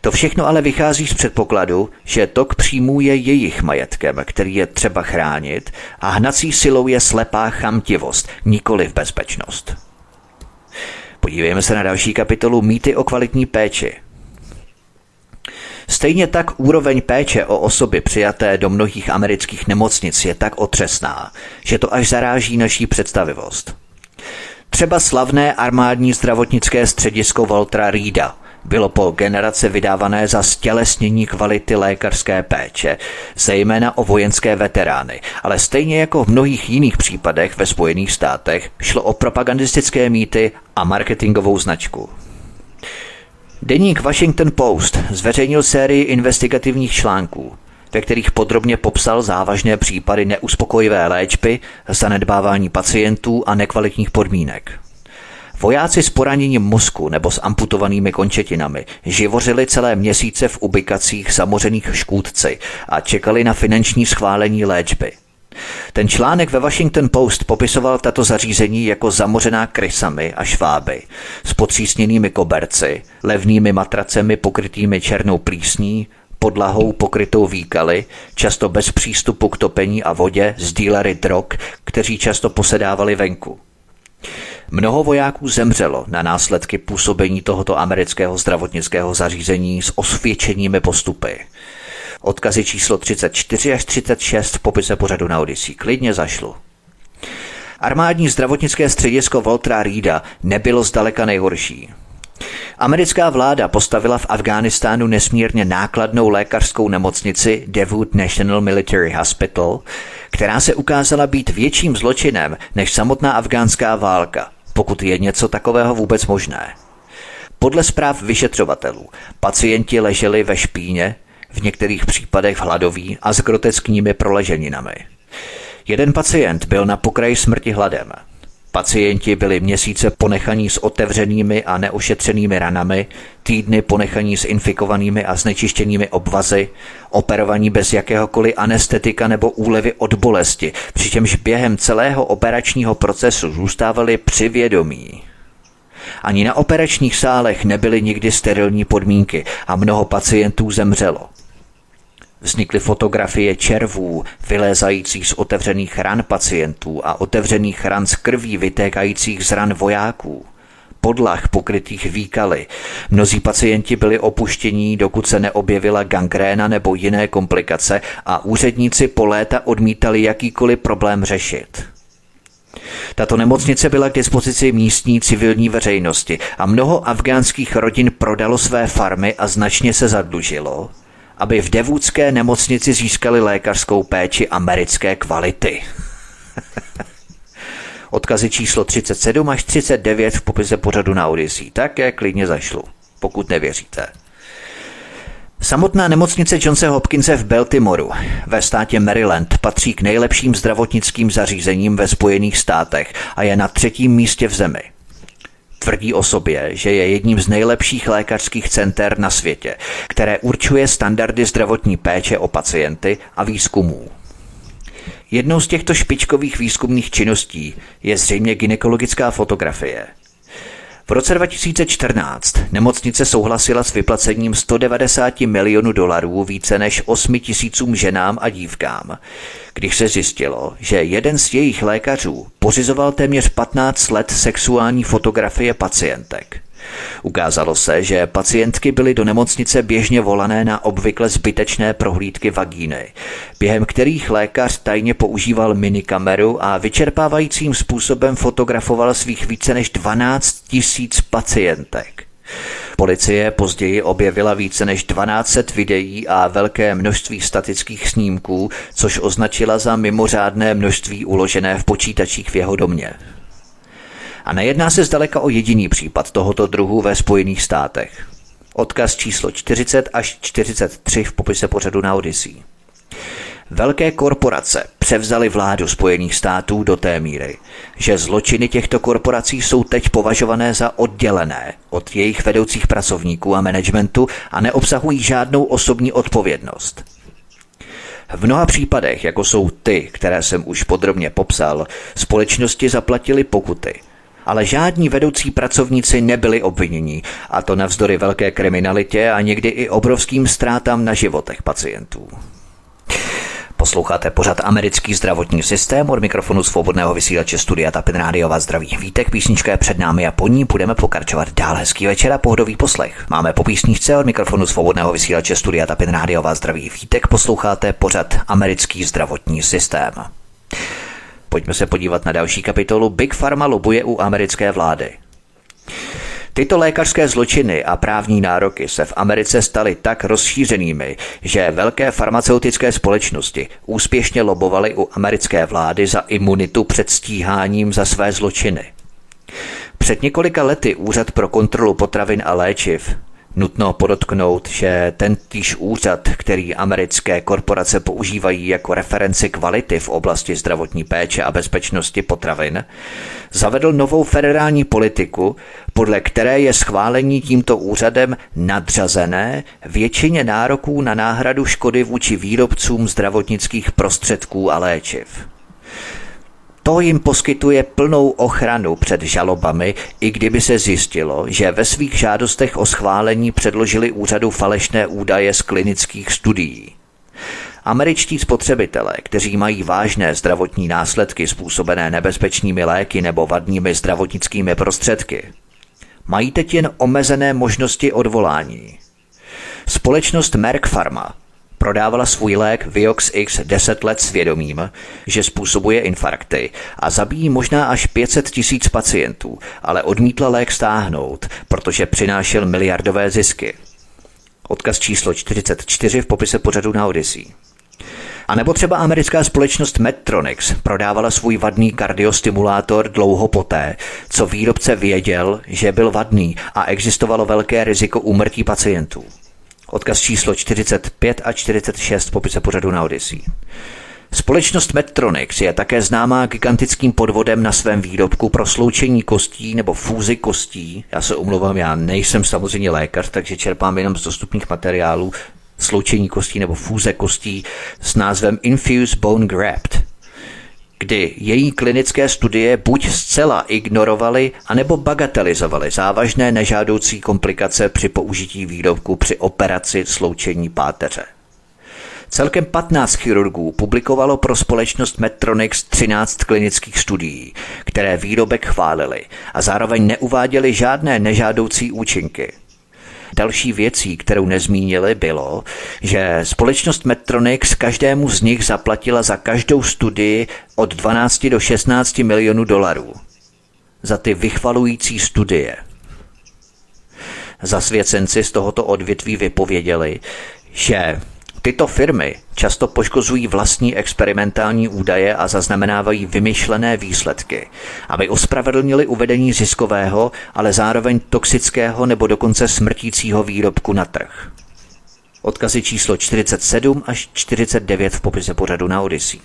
to všechno ale vychází z předpokladu, že tok příjmů je jejich majetkem, který je třeba chránit a hnací silou je slepá chamtivost, nikoli v bezpečnost. Podívejme se na další kapitolu Mýty o kvalitní péči. Stejně tak úroveň péče o osoby přijaté do mnohých amerických nemocnic je tak otřesná, že to až zaráží naší představivost. Třeba slavné armádní zdravotnické středisko Waltera Reeda – bylo po generace vydávané za stělesnění kvality lékařské péče, zejména o vojenské veterány, ale stejně jako v mnohých jiných případech ve Spojených státech šlo o propagandistické mýty a marketingovou značku. Deník Washington Post zveřejnil sérii investigativních článků, ve kterých podrobně popsal závažné případy neuspokojivé léčby, zanedbávání pacientů a nekvalitních podmínek. Vojáci s poraněním mozku nebo s amputovanými končetinami živořili celé měsíce v ubikacích zamořených škůdci a čekali na finanční schválení léčby. Ten článek ve Washington Post popisoval tato zařízení jako zamořená krysami a šváby s potřísněnými koberci, levnými matracemi pokrytými černou plísní, podlahou pokrytou výkaly, často bez přístupu k topení a vodě, z dílery drog, kteří často posedávali venku. Mnoho vojáků zemřelo na následky působení tohoto amerického zdravotnického zařízení s osvědčenými postupy. Odkazy číslo 34 až 36 v popise pořadu na Odyssey klidně zašlu. Armádní zdravotnické středisko Voltra Reeda nebylo zdaleka nejhorší. Americká vláda postavila v Afghánistánu nesmírně nákladnou lékařskou nemocnici Devout National Military Hospital, která se ukázala být větším zločinem než samotná afgánská válka, pokud je něco takového vůbec možné. Podle zpráv vyšetřovatelů pacienti leželi ve špíně, v některých případech hladoví a s groteskními proleženinami. Jeden pacient byl na pokraji smrti hladem. Pacienti byli měsíce ponechaní s otevřenými a neošetřenými ranami, týdny ponechaní s infikovanými a znečištěnými obvazy, operovaní bez jakéhokoliv anestetika nebo úlevy od bolesti, přičemž během celého operačního procesu zůstávali při vědomí. Ani na operačních sálech nebyly nikdy sterilní podmínky a mnoho pacientů zemřelo. Vznikly fotografie červů, vylézajících z otevřených ran pacientů a otevřených ran z krví vytékajících z ran vojáků. Podlah pokrytých výkaly. Mnozí pacienti byli opuštění, dokud se neobjevila gangréna nebo jiné komplikace a úředníci po léta odmítali jakýkoliv problém řešit. Tato nemocnice byla k dispozici místní civilní veřejnosti a mnoho afgánských rodin prodalo své farmy a značně se zadlužilo aby v devůdské nemocnici získali lékařskou péči americké kvality. [LAUGHS] Odkazy číslo 37 až 39 v popise pořadu na Odyssey. Také klidně zašlu, pokud nevěříte. Samotná nemocnice Johnse Hopkinse v Baltimoru ve státě Maryland patří k nejlepším zdravotnickým zařízením ve Spojených státech a je na třetím místě v zemi – Tvrdí o sobě, že je jedním z nejlepších lékařských center na světě, které určuje standardy zdravotní péče o pacienty a výzkumů. Jednou z těchto špičkových výzkumných činností je zřejmě gynekologická fotografie – v roce 2014 nemocnice souhlasila s vyplacením 190 milionů dolarů více než 8 tisícům ženám a dívkám, když se zjistilo, že jeden z jejich lékařů pořizoval téměř 15 let sexuální fotografie pacientek. Ukázalo se, že pacientky byly do nemocnice běžně volané na obvykle zbytečné prohlídky vagíny, během kterých lékař tajně používal minikameru a vyčerpávajícím způsobem fotografoval svých více než 12 tisíc pacientek. Policie později objevila více než 12 videí a velké množství statických snímků, což označila za mimořádné množství uložené v počítačích v jeho domě. A nejedná se zdaleka o jediný případ tohoto druhu ve Spojených státech. Odkaz číslo 40 až 43 v popise pořadu na Odyssey. Velké korporace převzaly vládu Spojených států do té míry, že zločiny těchto korporací jsou teď považované za oddělené od jejich vedoucích pracovníků a managementu a neobsahují žádnou osobní odpovědnost. V mnoha případech, jako jsou ty, které jsem už podrobně popsal, společnosti zaplatili pokuty – ale žádní vedoucí pracovníci nebyli obviněni, a to navzdory velké kriminalitě a někdy i obrovským ztrátám na životech pacientů. Posloucháte pořad americký zdravotní systém od mikrofonu svobodného vysílače Studia Tapin Rádio vás zdraví. Vítek písnička je před námi a po ní budeme pokračovat dál. Hezký večer a pohodový poslech. Máme po písničce od mikrofonu svobodného vysílače Studia Tapin Rádio vás zdraví. Vítek posloucháte pořad americký zdravotní systém. Pojďme se podívat na další kapitolu. Big Pharma lobuje u americké vlády. Tyto lékařské zločiny a právní nároky se v Americe staly tak rozšířenými, že velké farmaceutické společnosti úspěšně lobovaly u americké vlády za imunitu před stíháním za své zločiny. Před několika lety Úřad pro kontrolu potravin a léčiv Nutno podotknout, že ten týž úřad, který americké korporace používají jako referenci kvality v oblasti zdravotní péče a bezpečnosti potravin, zavedl novou federální politiku, podle které je schválení tímto úřadem nadřazené většině nároků na náhradu škody vůči výrobcům zdravotnických prostředků a léčiv. To jim poskytuje plnou ochranu před žalobami, i kdyby se zjistilo, že ve svých žádostech o schválení předložili úřadu falešné údaje z klinických studií. Američtí spotřebitelé, kteří mají vážné zdravotní následky způsobené nebezpečnými léky nebo vadnými zdravotnickými prostředky, mají teď jen omezené možnosti odvolání. Společnost Merck Pharma Prodávala svůj lék Vioxx X 10 let svědomím, že způsobuje infarkty a zabíjí možná až 500 tisíc pacientů, ale odmítla lék stáhnout, protože přinášel miliardové zisky. Odkaz číslo 44 v popise pořadu na Odyssey. A nebo třeba americká společnost Medtronics prodávala svůj vadný kardiostimulátor dlouho poté, co výrobce věděl, že byl vadný a existovalo velké riziko úmrtí pacientů. Odkaz číslo 45 a 46 popise pořadu na Odyssey. Společnost Medtronics je také známá gigantickým podvodem na svém výrobku pro sloučení kostí nebo fúzi kostí. Já se umluvám, já nejsem samozřejmě lékař, takže čerpám jenom z dostupných materiálů sloučení kostí nebo fúze kostí s názvem Infuse Bone Graft kdy její klinické studie buď zcela ignorovaly, anebo bagatelizovaly závažné nežádoucí komplikace při použití výrobku při operaci sloučení páteře. Celkem 15 chirurgů publikovalo pro společnost Medtronics 13 klinických studií, které výrobek chválili a zároveň neuváděly žádné nežádoucí účinky – Další věcí, kterou nezmínili, bylo, že společnost Medtronics každému z nich zaplatila za každou studii od 12 do 16 milionů dolarů. Za ty vychvalující studie. Zasvěcenci z tohoto odvětví vypověděli, že Tyto firmy často poškozují vlastní experimentální údaje a zaznamenávají vymyšlené výsledky, aby ospravedlnili uvedení ziskového, ale zároveň toxického nebo dokonce smrtícího výrobku na trh. Odkazy číslo 47 až 49 v popise pořadu na Odyssey.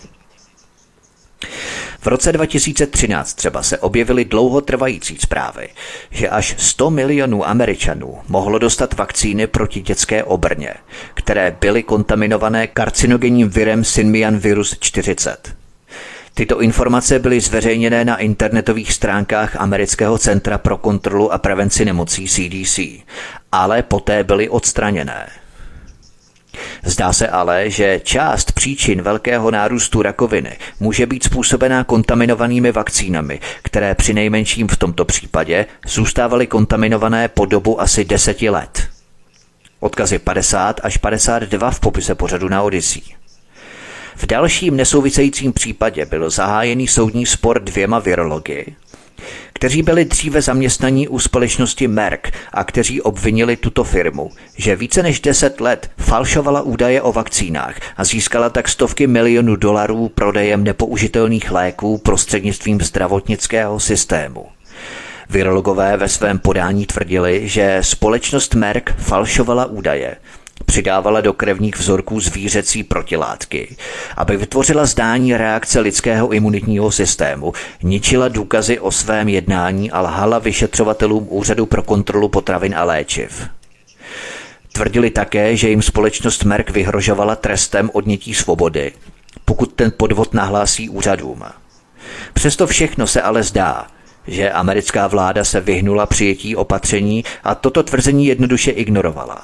V roce 2013 třeba se objevily dlouhotrvající zprávy, že až 100 milionů Američanů mohlo dostat vakcíny proti dětské obrně, které byly kontaminované karcinogenním virem Synmian virus 40. Tyto informace byly zveřejněné na internetových stránkách Amerického centra pro kontrolu a prevenci nemocí CDC, ale poté byly odstraněné. Zdá se ale, že část příčin velkého nárůstu rakoviny může být způsobená kontaminovanými vakcínami, které při nejmenším v tomto případě zůstávaly kontaminované po dobu asi deseti let. Odkazy 50 až 52 v popise pořadu na Odyssey. V dalším nesouvisejícím případě byl zahájený soudní spor dvěma virology, kteří byli dříve zaměstnaní u společnosti Merck a kteří obvinili tuto firmu, že více než 10 let falšovala údaje o vakcínách a získala tak stovky milionů dolarů prodejem nepoužitelných léků prostřednictvím zdravotnického systému. Virologové ve svém podání tvrdili, že společnost Merck falšovala údaje přidávala do krevních vzorků zvířecí protilátky, aby vytvořila zdání reakce lidského imunitního systému, ničila důkazy o svém jednání a lhala vyšetřovatelům Úřadu pro kontrolu potravin a léčiv. Tvrdili také, že jim společnost Merck vyhrožovala trestem odnětí svobody, pokud ten podvod nahlásí úřadům. Přesto všechno se ale zdá, že americká vláda se vyhnula přijetí opatření a toto tvrzení jednoduše ignorovala.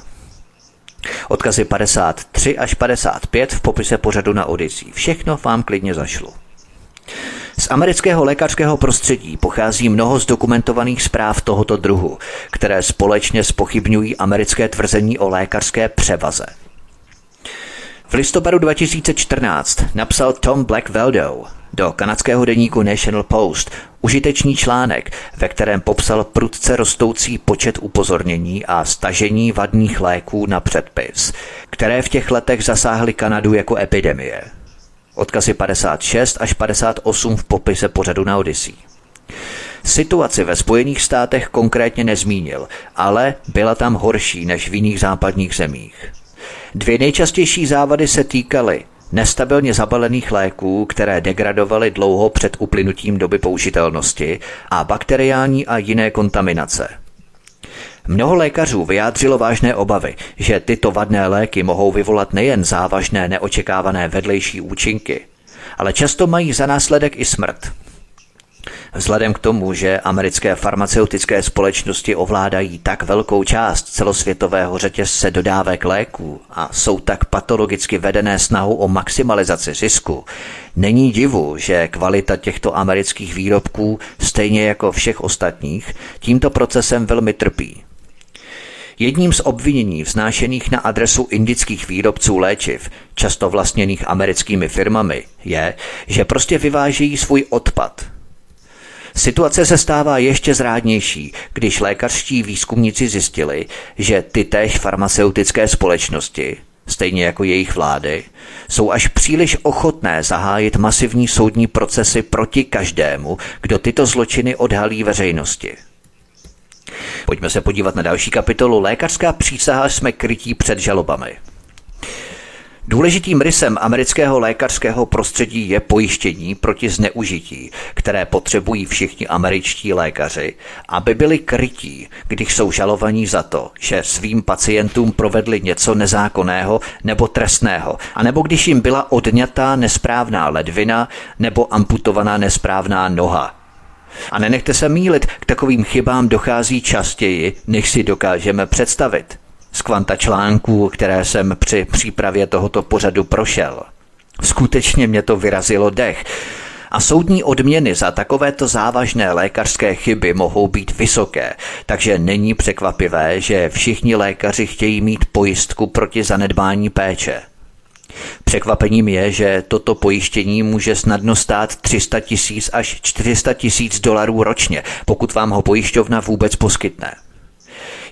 Odkazy 53 až 55 v popise pořadu na Odyssey. Všechno vám klidně zašlo. Z amerického lékařského prostředí pochází mnoho zdokumentovaných zpráv tohoto druhu, které společně spochybňují americké tvrzení o lékařské převaze. V listopadu 2014 napsal Tom Blackveldo do kanadského deníku National Post užitečný článek, ve kterém popsal prudce rostoucí počet upozornění a stažení vadných léků na předpis, které v těch letech zasáhly Kanadu jako epidemie. Odkazy 56 až 58 v popise pořadu na Odyssey. Situaci ve Spojených státech konkrétně nezmínil, ale byla tam horší než v jiných západních zemích. Dvě nejčastější závady se týkaly nestabilně zabalených léků, které degradovaly dlouho před uplynutím doby použitelnosti a bakteriální a jiné kontaminace. Mnoho lékařů vyjádřilo vážné obavy, že tyto vadné léky mohou vyvolat nejen závažné neočekávané vedlejší účinky, ale často mají za následek i smrt. Vzhledem k tomu, že americké farmaceutické společnosti ovládají tak velkou část celosvětového řetězce dodávek léků a jsou tak patologicky vedené snahou o maximalizaci zisku, není divu, že kvalita těchto amerických výrobků, stejně jako všech ostatních, tímto procesem velmi trpí. Jedním z obvinění vznášených na adresu indických výrobců léčiv, často vlastněných americkými firmami, je, že prostě vyvážejí svůj odpad – Situace se stává ještě zrádnější, když lékařští výzkumníci zjistili, že ty též farmaceutické společnosti, stejně jako jejich vlády, jsou až příliš ochotné zahájit masivní soudní procesy proti každému, kdo tyto zločiny odhalí veřejnosti. Pojďme se podívat na další kapitolu Lékařská přísaha jsme krytí před žalobami. Důležitým rysem amerického lékařského prostředí je pojištění proti zneužití, které potřebují všichni američtí lékaři, aby byli krytí, když jsou žalovaní za to, že svým pacientům provedli něco nezákonného nebo trestného, anebo když jim byla odňatá nesprávná ledvina nebo amputovaná nesprávná noha. A nenechte se mílit, k takovým chybám dochází častěji, než si dokážeme představit z kvanta článků, které jsem při přípravě tohoto pořadu prošel. Skutečně mě to vyrazilo dech. A soudní odměny za takovéto závažné lékařské chyby mohou být vysoké, takže není překvapivé, že všichni lékaři chtějí mít pojistku proti zanedbání péče. Překvapením je, že toto pojištění může snadno stát 300 tisíc až 400 tisíc dolarů ročně, pokud vám ho pojišťovna vůbec poskytne.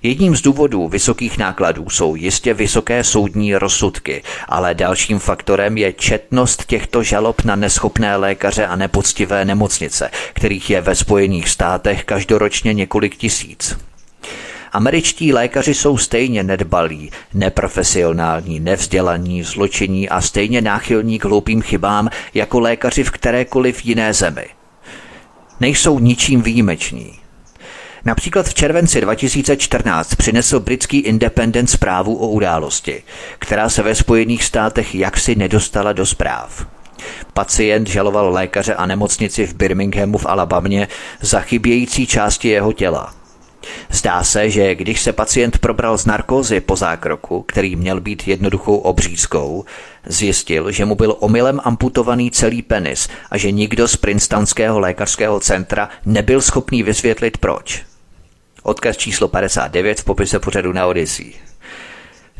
Jedním z důvodů vysokých nákladů jsou jistě vysoké soudní rozsudky, ale dalším faktorem je četnost těchto žalob na neschopné lékaře a nepoctivé nemocnice, kterých je ve Spojených státech každoročně několik tisíc. Američtí lékaři jsou stejně nedbalí, neprofesionální, nevzdělaní, zločinní a stejně náchylní k hloupým chybám jako lékaři v kterékoliv jiné zemi. Nejsou ničím výjimeční. Například v červenci 2014 přinesl britský Independent zprávu o události, která se ve Spojených státech jaksi nedostala do zpráv. Pacient žaloval lékaře a nemocnici v Birminghamu v Alabamě za chybějící části jeho těla. Zdá se, že když se pacient probral z narkózy po zákroku, který měl být jednoduchou obřízkou, zjistil, že mu byl omylem amputovaný celý penis a že nikdo z Princetonského lékařského centra nebyl schopný vysvětlit proč. Odkaz číslo 59 v popise pořadu na Odyssey.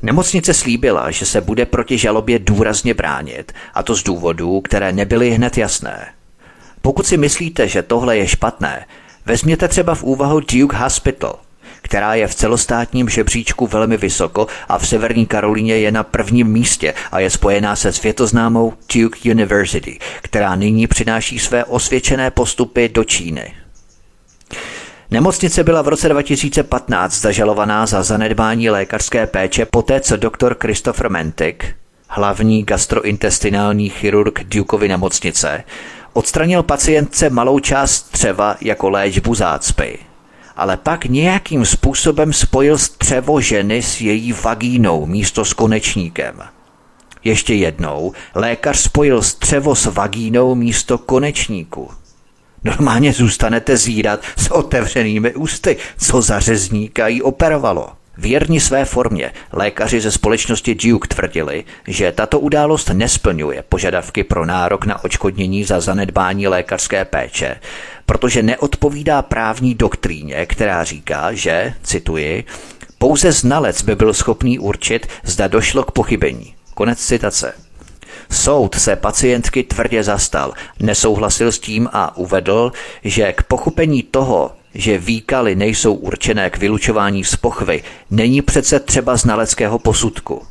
Nemocnice slíbila, že se bude proti žalobě důrazně bránit, a to z důvodů, které nebyly hned jasné. Pokud si myslíte, že tohle je špatné, vezměte třeba v úvahu Duke Hospital, která je v celostátním žebříčku velmi vysoko a v Severní Karolíně je na prvním místě a je spojená se světoznámou Duke University, která nyní přináší své osvědčené postupy do Číny. Nemocnice byla v roce 2015 zažalovaná za zanedbání lékařské péče poté, co doktor Christopher Mentik, hlavní gastrointestinální chirurg Dukeovy nemocnice, odstranil pacientce malou část střeva jako léčbu zácpy. Ale pak nějakým způsobem spojil střevo ženy s její vagínou místo s konečníkem. Ještě jednou, lékař spojil střevo s vagínou místo konečníku. Normálně zůstanete zírat s otevřenými ústy, co za řezníka jí operovalo. Věrni své formě lékaři ze společnosti Duke tvrdili, že tato událost nesplňuje požadavky pro nárok na očkodnění za zanedbání lékařské péče, protože neodpovídá právní doktríně, která říká, že, cituji, pouze znalec by byl schopný určit, zda došlo k pochybení. Konec citace. Soud se pacientky tvrdě zastal, nesouhlasil s tím a uvedl, že k pochopení toho, že výkaly nejsou určené k vylučování z pochvy, není přece třeba znaleckého posudku.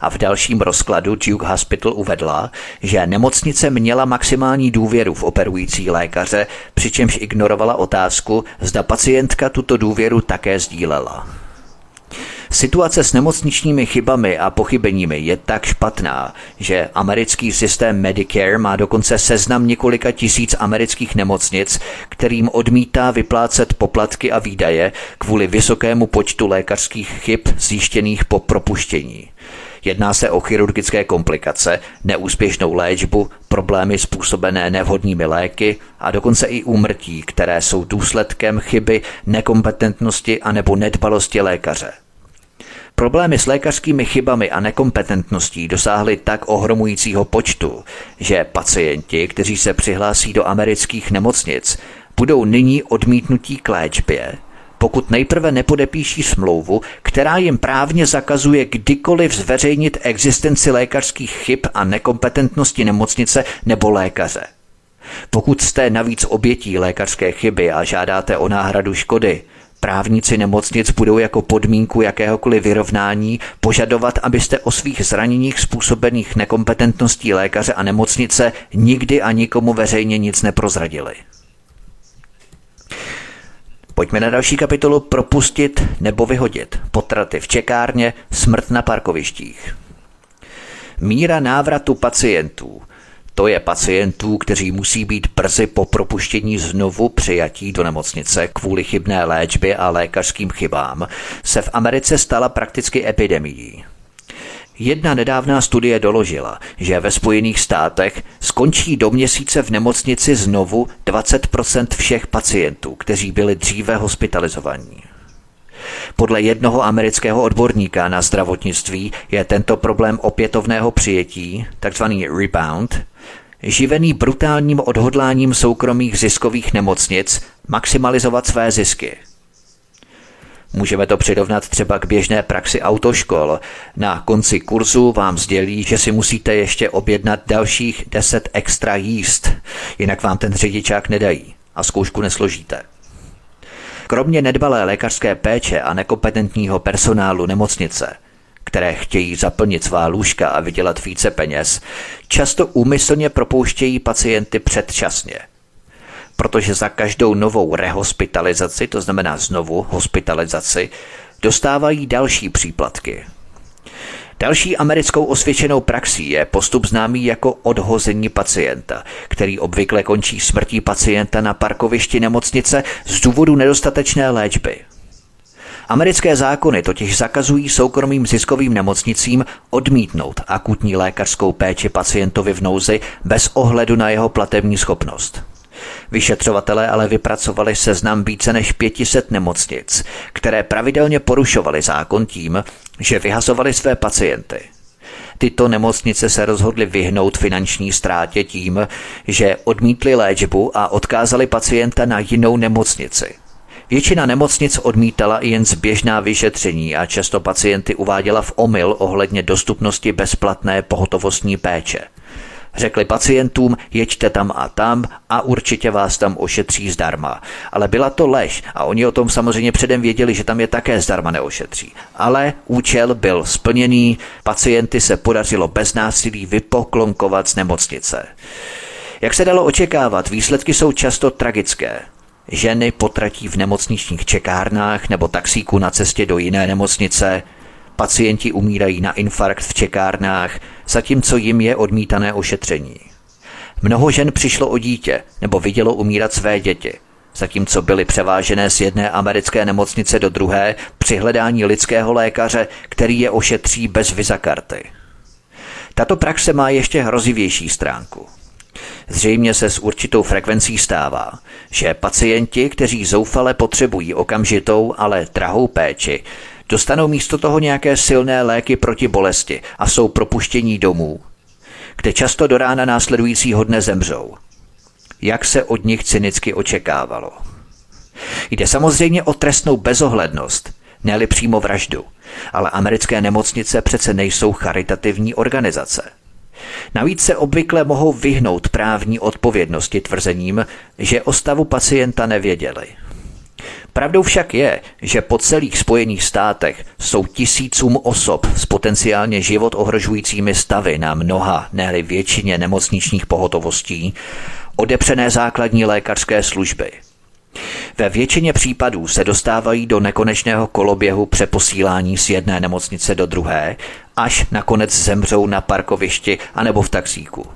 A v dalším rozkladu Duke Hospital uvedla, že nemocnice měla maximální důvěru v operující lékaře, přičemž ignorovala otázku, zda pacientka tuto důvěru také sdílela. Situace s nemocničními chybami a pochybeními je tak špatná, že americký systém Medicare má dokonce seznam několika tisíc amerických nemocnic, kterým odmítá vyplácet poplatky a výdaje kvůli vysokému počtu lékařských chyb zjištěných po propuštění. Jedná se o chirurgické komplikace, neúspěšnou léčbu, problémy způsobené nevhodnými léky a dokonce i úmrtí, které jsou důsledkem chyby, nekompetentnosti a nebo nedbalosti lékaře. Problémy s lékařskými chybami a nekompetentností dosáhly tak ohromujícího počtu, že pacienti, kteří se přihlásí do amerických nemocnic, budou nyní odmítnutí k léčbě, pokud nejprve nepodepíší smlouvu, která jim právně zakazuje kdykoliv zveřejnit existenci lékařských chyb a nekompetentnosti nemocnice nebo lékaře. Pokud jste navíc obětí lékařské chyby a žádáte o náhradu škody, Právníci nemocnic budou jako podmínku jakéhokoliv vyrovnání požadovat, abyste o svých zraněních způsobených nekompetentností lékaře a nemocnice nikdy a nikomu veřejně nic neprozradili. Pojďme na další kapitolu propustit nebo vyhodit. Potraty v čekárně, smrt na parkovištích. Míra návratu pacientů to je pacientů, kteří musí být brzy po propuštění znovu přijatí do nemocnice kvůli chybné léčbě a lékařským chybám, se v Americe stala prakticky epidemií. Jedna nedávná studie doložila, že ve Spojených státech skončí do měsíce v nemocnici znovu 20% všech pacientů, kteří byli dříve hospitalizovaní. Podle jednoho amerického odborníka na zdravotnictví je tento problém opětovného přijetí, takzvaný rebound, živený brutálním odhodláním soukromých ziskových nemocnic maximalizovat své zisky. Můžeme to přirovnat třeba k běžné praxi autoškol. Na konci kurzu vám sdělí, že si musíte ještě objednat dalších 10 extra jíst, jinak vám ten řidičák nedají a zkoušku nesložíte. Kromě nedbalé lékařské péče a nekompetentního personálu nemocnice – které chtějí zaplnit svá lůžka a vydělat více peněz, často úmyslně propouštějí pacienty předčasně. Protože za každou novou rehospitalizaci, to znamená znovu hospitalizaci, dostávají další příplatky. Další americkou osvědčenou praxí je postup známý jako odhození pacienta, který obvykle končí smrtí pacienta na parkovišti nemocnice z důvodu nedostatečné léčby. Americké zákony totiž zakazují soukromým ziskovým nemocnicím odmítnout akutní lékařskou péči pacientovi v nouzi bez ohledu na jeho platební schopnost. Vyšetřovatelé ale vypracovali seznam více než 500 nemocnic, které pravidelně porušovaly zákon tím, že vyhazovali své pacienty. Tyto nemocnice se rozhodly vyhnout finanční ztrátě tím, že odmítli léčbu a odkázali pacienta na jinou nemocnici. Většina nemocnic odmítala i jen zběžná vyšetření a často pacienty uváděla v omyl ohledně dostupnosti bezplatné pohotovostní péče. Řekli pacientům, jeďte tam a tam a určitě vás tam ošetří zdarma. Ale byla to lež a oni o tom samozřejmě předem věděli, že tam je také zdarma neošetří. Ale účel byl splněný, pacienty se podařilo bez násilí vypoklonkovat z nemocnice. Jak se dalo očekávat, výsledky jsou často tragické. Ženy potratí v nemocničních čekárnách nebo taxíku na cestě do jiné nemocnice, pacienti umírají na infarkt v čekárnách, zatímco jim je odmítané ošetření. Mnoho žen přišlo o dítě nebo vidělo umírat své děti, zatímco byly převážené z jedné americké nemocnice do druhé při hledání lidského lékaře, který je ošetří bez vizakarty. Tato praxe má ještě hrozivější stránku – Zřejmě se s určitou frekvencí stává, že pacienti, kteří zoufale potřebují okamžitou, ale drahou péči, dostanou místo toho nějaké silné léky proti bolesti a jsou propuštění domů, kde často do rána následujícího dne zemřou. Jak se od nich cynicky očekávalo. Jde samozřejmě o trestnou bezohlednost, ne přímo vraždu, Ale americké nemocnice přece nejsou charitativní organizace. Navíc se obvykle mohou vyhnout právní odpovědnosti tvrzením, že o stavu pacienta nevěděli. Pravdou však je, že po celých Spojených státech jsou tisícům osob s potenciálně život ohrožujícími stavy na mnoha, ne většině nemocničních pohotovostí, odepřené základní lékařské služby. Ve většině případů se dostávají do nekonečného koloběhu přeposílání z jedné nemocnice do druhé, až nakonec zemřou na parkovišti anebo v taxíku.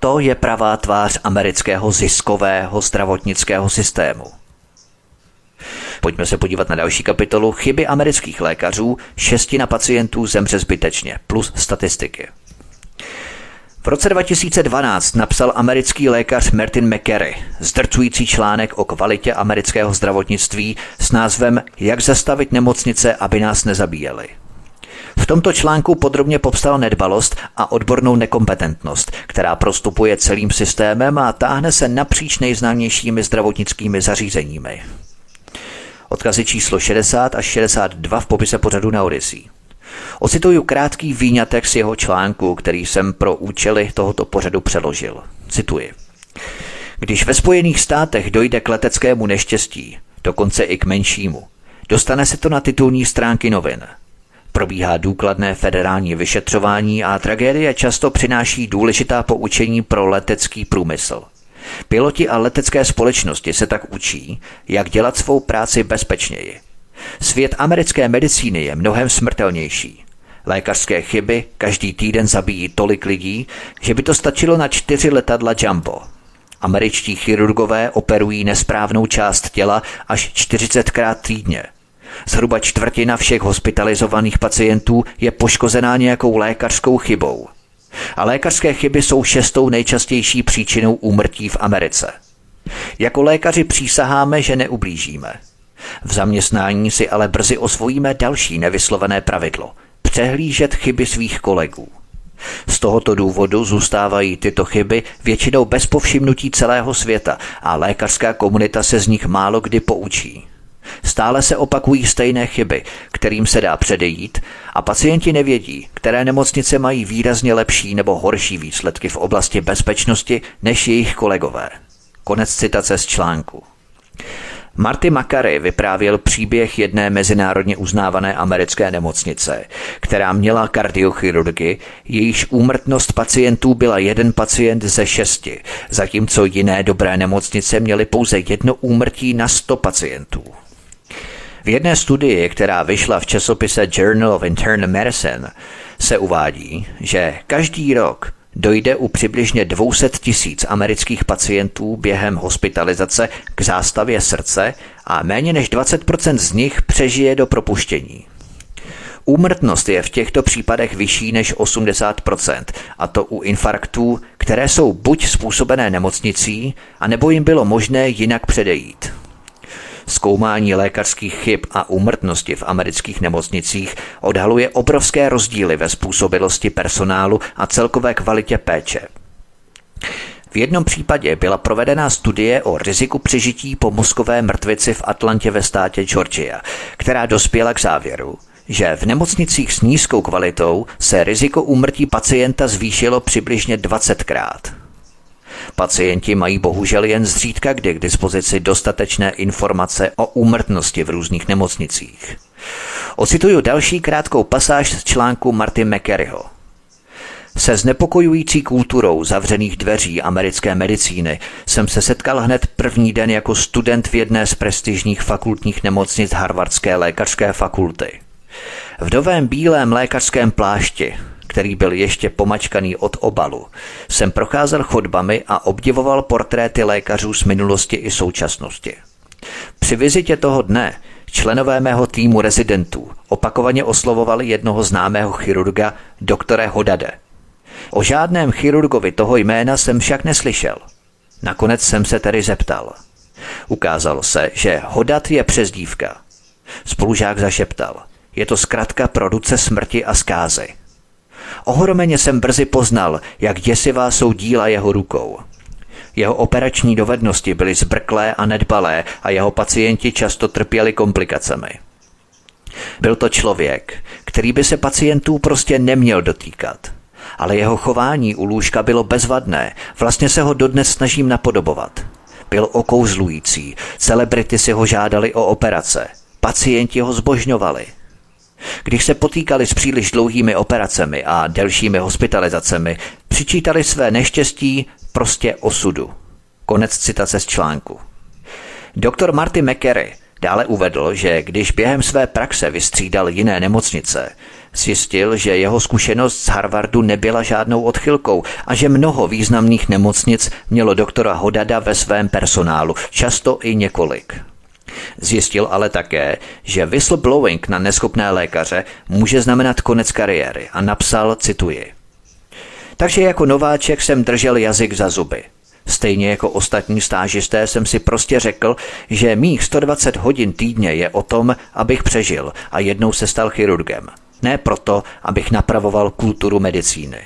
To je pravá tvář amerického ziskového zdravotnického systému. Pojďme se podívat na další kapitolu Chyby amerických lékařů, šestina pacientů zemře zbytečně, plus statistiky. V roce 2012 napsal americký lékař Martin McCary zdrcující článek o kvalitě amerického zdravotnictví s názvem Jak zastavit nemocnice, aby nás nezabíjeli. V tomto článku podrobně popsal nedbalost a odbornou nekompetentnost, která prostupuje celým systémem a táhne se napříč nejznámějšími zdravotnickými zařízeními. Odkazy číslo 60 až 62 v popise pořadu na Odyssey. Ocituju krátký výňatek z jeho článku, který jsem pro účely tohoto pořadu přeložil. Cituji. Když ve Spojených státech dojde k leteckému neštěstí, dokonce i k menšímu, dostane se to na titulní stránky novin. Probíhá důkladné federální vyšetřování a tragédie často přináší důležitá poučení pro letecký průmysl. Piloti a letecké společnosti se tak učí, jak dělat svou práci bezpečněji. Svět americké medicíny je mnohem smrtelnější. Lékařské chyby každý týden zabíjí tolik lidí, že by to stačilo na čtyři letadla Jumbo. Američtí chirurgové operují nesprávnou část těla až 40krát týdně. Zhruba čtvrtina všech hospitalizovaných pacientů je poškozená nějakou lékařskou chybou. A lékařské chyby jsou šestou nejčastější příčinou úmrtí v Americe. Jako lékaři přísaháme, že neublížíme – v zaměstnání si ale brzy osvojíme další nevyslovené pravidlo – přehlížet chyby svých kolegů. Z tohoto důvodu zůstávají tyto chyby většinou bez povšimnutí celého světa a lékařská komunita se z nich málo kdy poučí. Stále se opakují stejné chyby, kterým se dá předejít a pacienti nevědí, které nemocnice mají výrazně lepší nebo horší výsledky v oblasti bezpečnosti než jejich kolegové. Konec citace z článku. Marty Makary vyprávěl příběh jedné mezinárodně uznávané americké nemocnice, která měla kardiochirurgy, jejíž úmrtnost pacientů byla jeden pacient ze šesti, zatímco jiné dobré nemocnice měly pouze jedno úmrtí na sto pacientů. V jedné studii, která vyšla v časopise Journal of Internal Medicine, se uvádí, že každý rok dojde u přibližně 200 tisíc amerických pacientů během hospitalizace k zástavě srdce a méně než 20% z nich přežije do propuštění. Úmrtnost je v těchto případech vyšší než 80%, a to u infarktů, které jsou buď způsobené nemocnicí, anebo jim bylo možné jinak předejít. Zkoumání lékařských chyb a úmrtnosti v amerických nemocnicích odhaluje obrovské rozdíly ve způsobilosti personálu a celkové kvalitě péče. V jednom případě byla provedena studie o riziku přežití po mozkové mrtvici v Atlantě ve státě Georgia, která dospěla k závěru, že v nemocnicích s nízkou kvalitou se riziko úmrtí pacienta zvýšilo přibližně 20krát. Pacienti mají bohužel jen zřídka kdy k dispozici dostatečné informace o úmrtnosti v různých nemocnicích. Ocituju další krátkou pasáž z článku Marty McCaryho. Se znepokojující kulturou zavřených dveří americké medicíny jsem se setkal hned první den jako student v jedné z prestižních fakultních nemocnic Harvardské lékařské fakulty. V dovém bílém lékařském plášti který byl ještě pomačkaný od obalu, jsem procházel chodbami a obdivoval portréty lékařů z minulosti i současnosti. Při vizitě toho dne členové mého týmu rezidentů opakovaně oslovovali jednoho známého chirurga, doktore Hodade. O žádném chirurgovi toho jména jsem však neslyšel. Nakonec jsem se tedy zeptal. Ukázalo se, že Hodat je přezdívka. Spolužák zašeptal. Je to zkratka pro ruce smrti a zkázy. Ohromeně jsem brzy poznal, jak děsivá jsou díla jeho rukou. Jeho operační dovednosti byly zbrklé a nedbalé a jeho pacienti často trpěli komplikacemi. Byl to člověk, který by se pacientů prostě neměl dotýkat. Ale jeho chování u lůžka bylo bezvadné, vlastně se ho dodnes snažím napodobovat. Byl okouzlující, celebrity si ho žádali o operace, pacienti ho zbožňovali. Když se potýkali s příliš dlouhými operacemi a delšími hospitalizacemi, přičítali své neštěstí prostě osudu. Konec citace z článku. Doktor Marty McCary dále uvedl, že když během své praxe vystřídal jiné nemocnice, zjistil, že jeho zkušenost z Harvardu nebyla žádnou odchylkou a že mnoho významných nemocnic mělo doktora Hodada ve svém personálu, často i několik. Zjistil ale také, že whistleblowing na neschopné lékaře může znamenat konec kariéry a napsal, cituji. Takže jako nováček jsem držel jazyk za zuby. Stejně jako ostatní stážisté jsem si prostě řekl, že mých 120 hodin týdně je o tom, abych přežil a jednou se stal chirurgem. Ne proto, abych napravoval kulturu medicíny.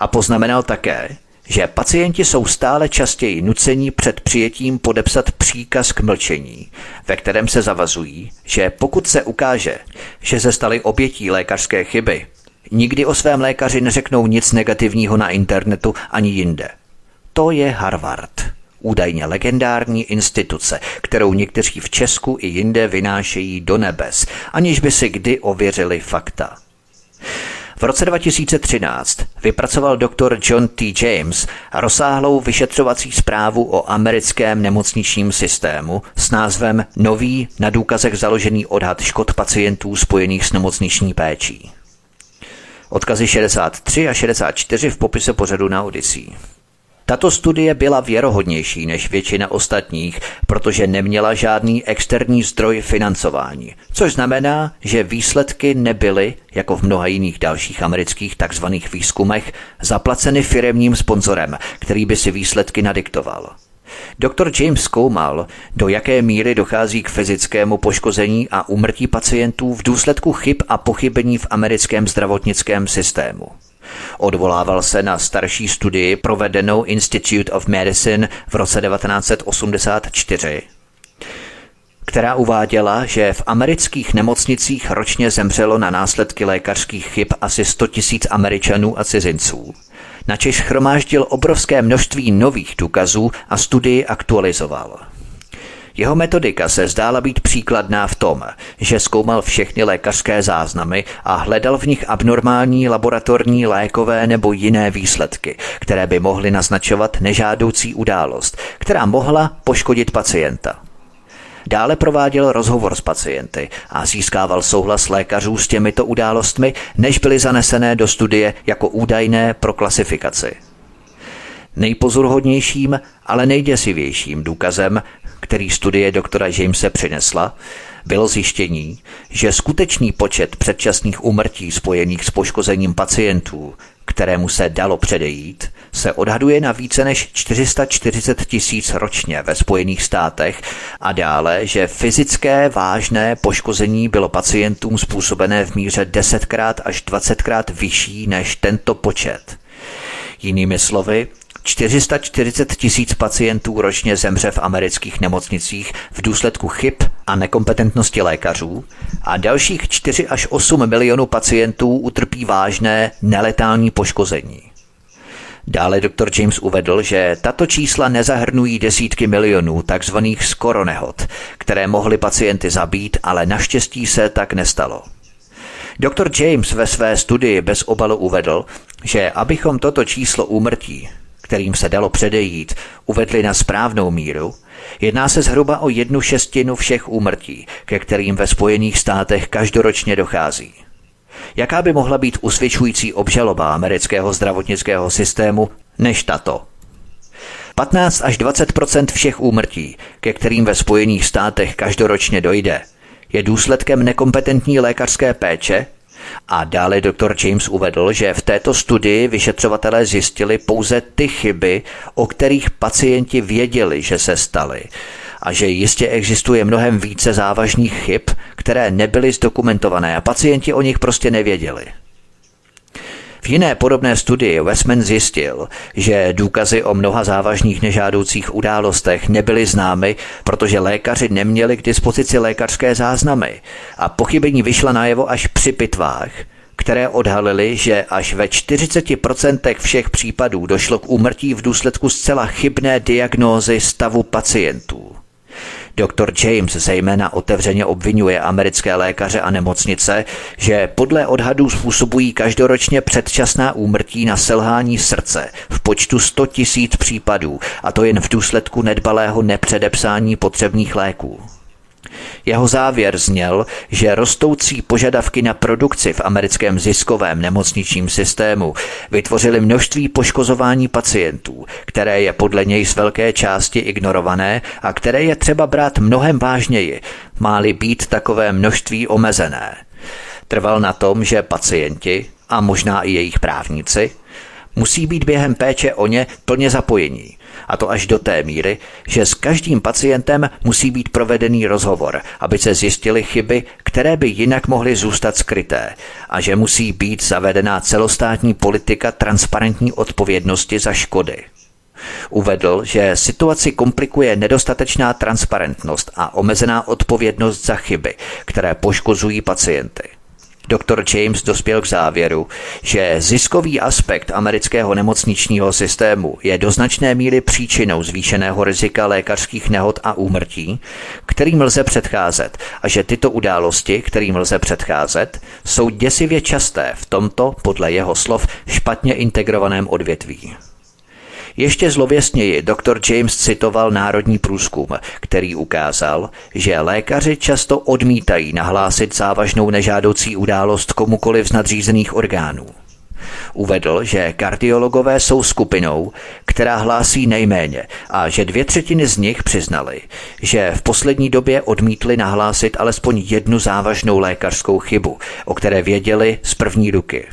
A poznamenal také, že pacienti jsou stále častěji nucení před přijetím podepsat příkaz k mlčení, ve kterém se zavazují, že pokud se ukáže, že se stali obětí lékařské chyby, nikdy o svém lékaři neřeknou nic negativního na internetu ani jinde. To je Harvard, údajně legendární instituce, kterou někteří v Česku i jinde vynášejí do nebes, aniž by si kdy ověřili fakta. V roce 2013 vypracoval doktor John T. James rozsáhlou vyšetřovací zprávu o americkém nemocničním systému s názvem Nový na důkazech založený odhad škod pacientů spojených s nemocniční péčí. Odkazy 63 a 64 v popise pořadu na Odyssey. Tato studie byla věrohodnější než většina ostatních, protože neměla žádný externí zdroj financování, což znamená, že výsledky nebyly, jako v mnoha jiných dalších amerických tzv. výzkumech, zaplaceny firemním sponzorem, který by si výsledky nadiktoval. Dr. James zkoumal, do jaké míry dochází k fyzickému poškození a úmrtí pacientů v důsledku chyb a pochybení v americkém zdravotnickém systému. Odvolával se na starší studii provedenou Institute of Medicine v roce 1984, která uváděla, že v amerických nemocnicích ročně zemřelo na následky lékařských chyb asi 100 tisíc Američanů a cizinců. Načež chromáždil obrovské množství nových důkazů a studii aktualizoval. Jeho metodika se zdála být příkladná v tom, že zkoumal všechny lékařské záznamy a hledal v nich abnormální laboratorní lékové nebo jiné výsledky, které by mohly naznačovat nežádoucí událost, která mohla poškodit pacienta. Dále prováděl rozhovor s pacienty a získával souhlas lékařů s těmito událostmi, než byly zanesené do studie jako údajné pro klasifikaci. Nejpozoruhodnějším, ale nejděsivějším důkazem který studie doktora Jamese přinesla, bylo zjištění, že skutečný počet předčasných úmrtí spojených s poškozením pacientů, kterému se dalo předejít, se odhaduje na více než 440 tisíc ročně ve Spojených státech a dále, že fyzické vážné poškození bylo pacientům způsobené v míře 10krát až 20krát vyšší než tento počet. Jinými slovy, 440 tisíc pacientů ročně zemře v amerických nemocnicích v důsledku chyb a nekompetentnosti lékařů a dalších 4 až 8 milionů pacientů utrpí vážné neletální poškození. Dále dr. James uvedl, že tato čísla nezahrnují desítky milionů takzvaných skoro nehod, které mohly pacienty zabít, ale naštěstí se tak nestalo. Dr. James ve své studii bez obalu uvedl, že abychom toto číslo úmrtí kterým se dalo předejít, uvedli na správnou míru, jedná se zhruba o jednu šestinu všech úmrtí, ke kterým ve Spojených státech každoročně dochází. Jaká by mohla být usvědčující obžaloba amerického zdravotnického systému než tato? 15 až 20% všech úmrtí, ke kterým ve Spojených státech každoročně dojde, je důsledkem nekompetentní lékařské péče a dále dr. James uvedl, že v této studii vyšetřovatelé zjistili pouze ty chyby, o kterých pacienti věděli, že se staly a že jistě existuje mnohem více závažných chyb, které nebyly zdokumentované a pacienti o nich prostě nevěděli. V jiné podobné studii Westman zjistil, že důkazy o mnoha závažných nežádoucích událostech nebyly známy, protože lékaři neměli k dispozici lékařské záznamy a pochybení vyšla najevo až při pitvách, které odhalily, že až ve 40% všech případů došlo k úmrtí v důsledku zcela chybné diagnózy stavu pacientů. Dr. James zejména otevřeně obvinuje americké lékaře a nemocnice, že podle odhadů způsobují každoročně předčasná úmrtí na selhání srdce v počtu 100 tisíc případů, a to jen v důsledku nedbalého nepředepsání potřebných léků. Jeho závěr zněl, že rostoucí požadavky na produkci v americkém ziskovém nemocničním systému vytvořily množství poškozování pacientů, které je podle něj z velké části ignorované a které je třeba brát mnohem vážněji, máli být takové množství omezené. Trval na tom, že pacienti, a možná i jejich právníci, musí být během péče o ně plně zapojení a to až do té míry, že s každým pacientem musí být provedený rozhovor, aby se zjistily chyby, které by jinak mohly zůstat skryté a že musí být zavedená celostátní politika transparentní odpovědnosti za škody. Uvedl, že situaci komplikuje nedostatečná transparentnost a omezená odpovědnost za chyby, které poškozují pacienty. Dr. James dospěl k závěru, že ziskový aspekt amerického nemocničního systému je do značné míry příčinou zvýšeného rizika lékařských nehod a úmrtí, kterým lze předcházet a že tyto události, kterým lze předcházet, jsou děsivě časté v tomto, podle jeho slov, špatně integrovaném odvětví. Ještě zlověstněji dr. James citoval národní průzkum, který ukázal, že lékaři často odmítají nahlásit závažnou nežádoucí událost komukoliv z nadřízených orgánů. Uvedl, že kardiologové jsou skupinou, která hlásí nejméně a že dvě třetiny z nich přiznali, že v poslední době odmítli nahlásit alespoň jednu závažnou lékařskou chybu, o které věděli z první ruky.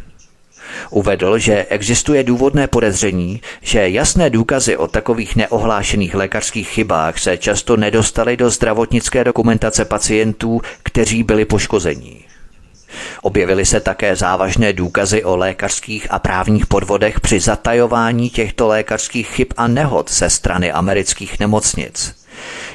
Uvedl, že existuje důvodné podezření, že jasné důkazy o takových neohlášených lékařských chybách se často nedostaly do zdravotnické dokumentace pacientů, kteří byli poškození. Objevily se také závažné důkazy o lékařských a právních podvodech při zatajování těchto lékařských chyb a nehod ze strany amerických nemocnic.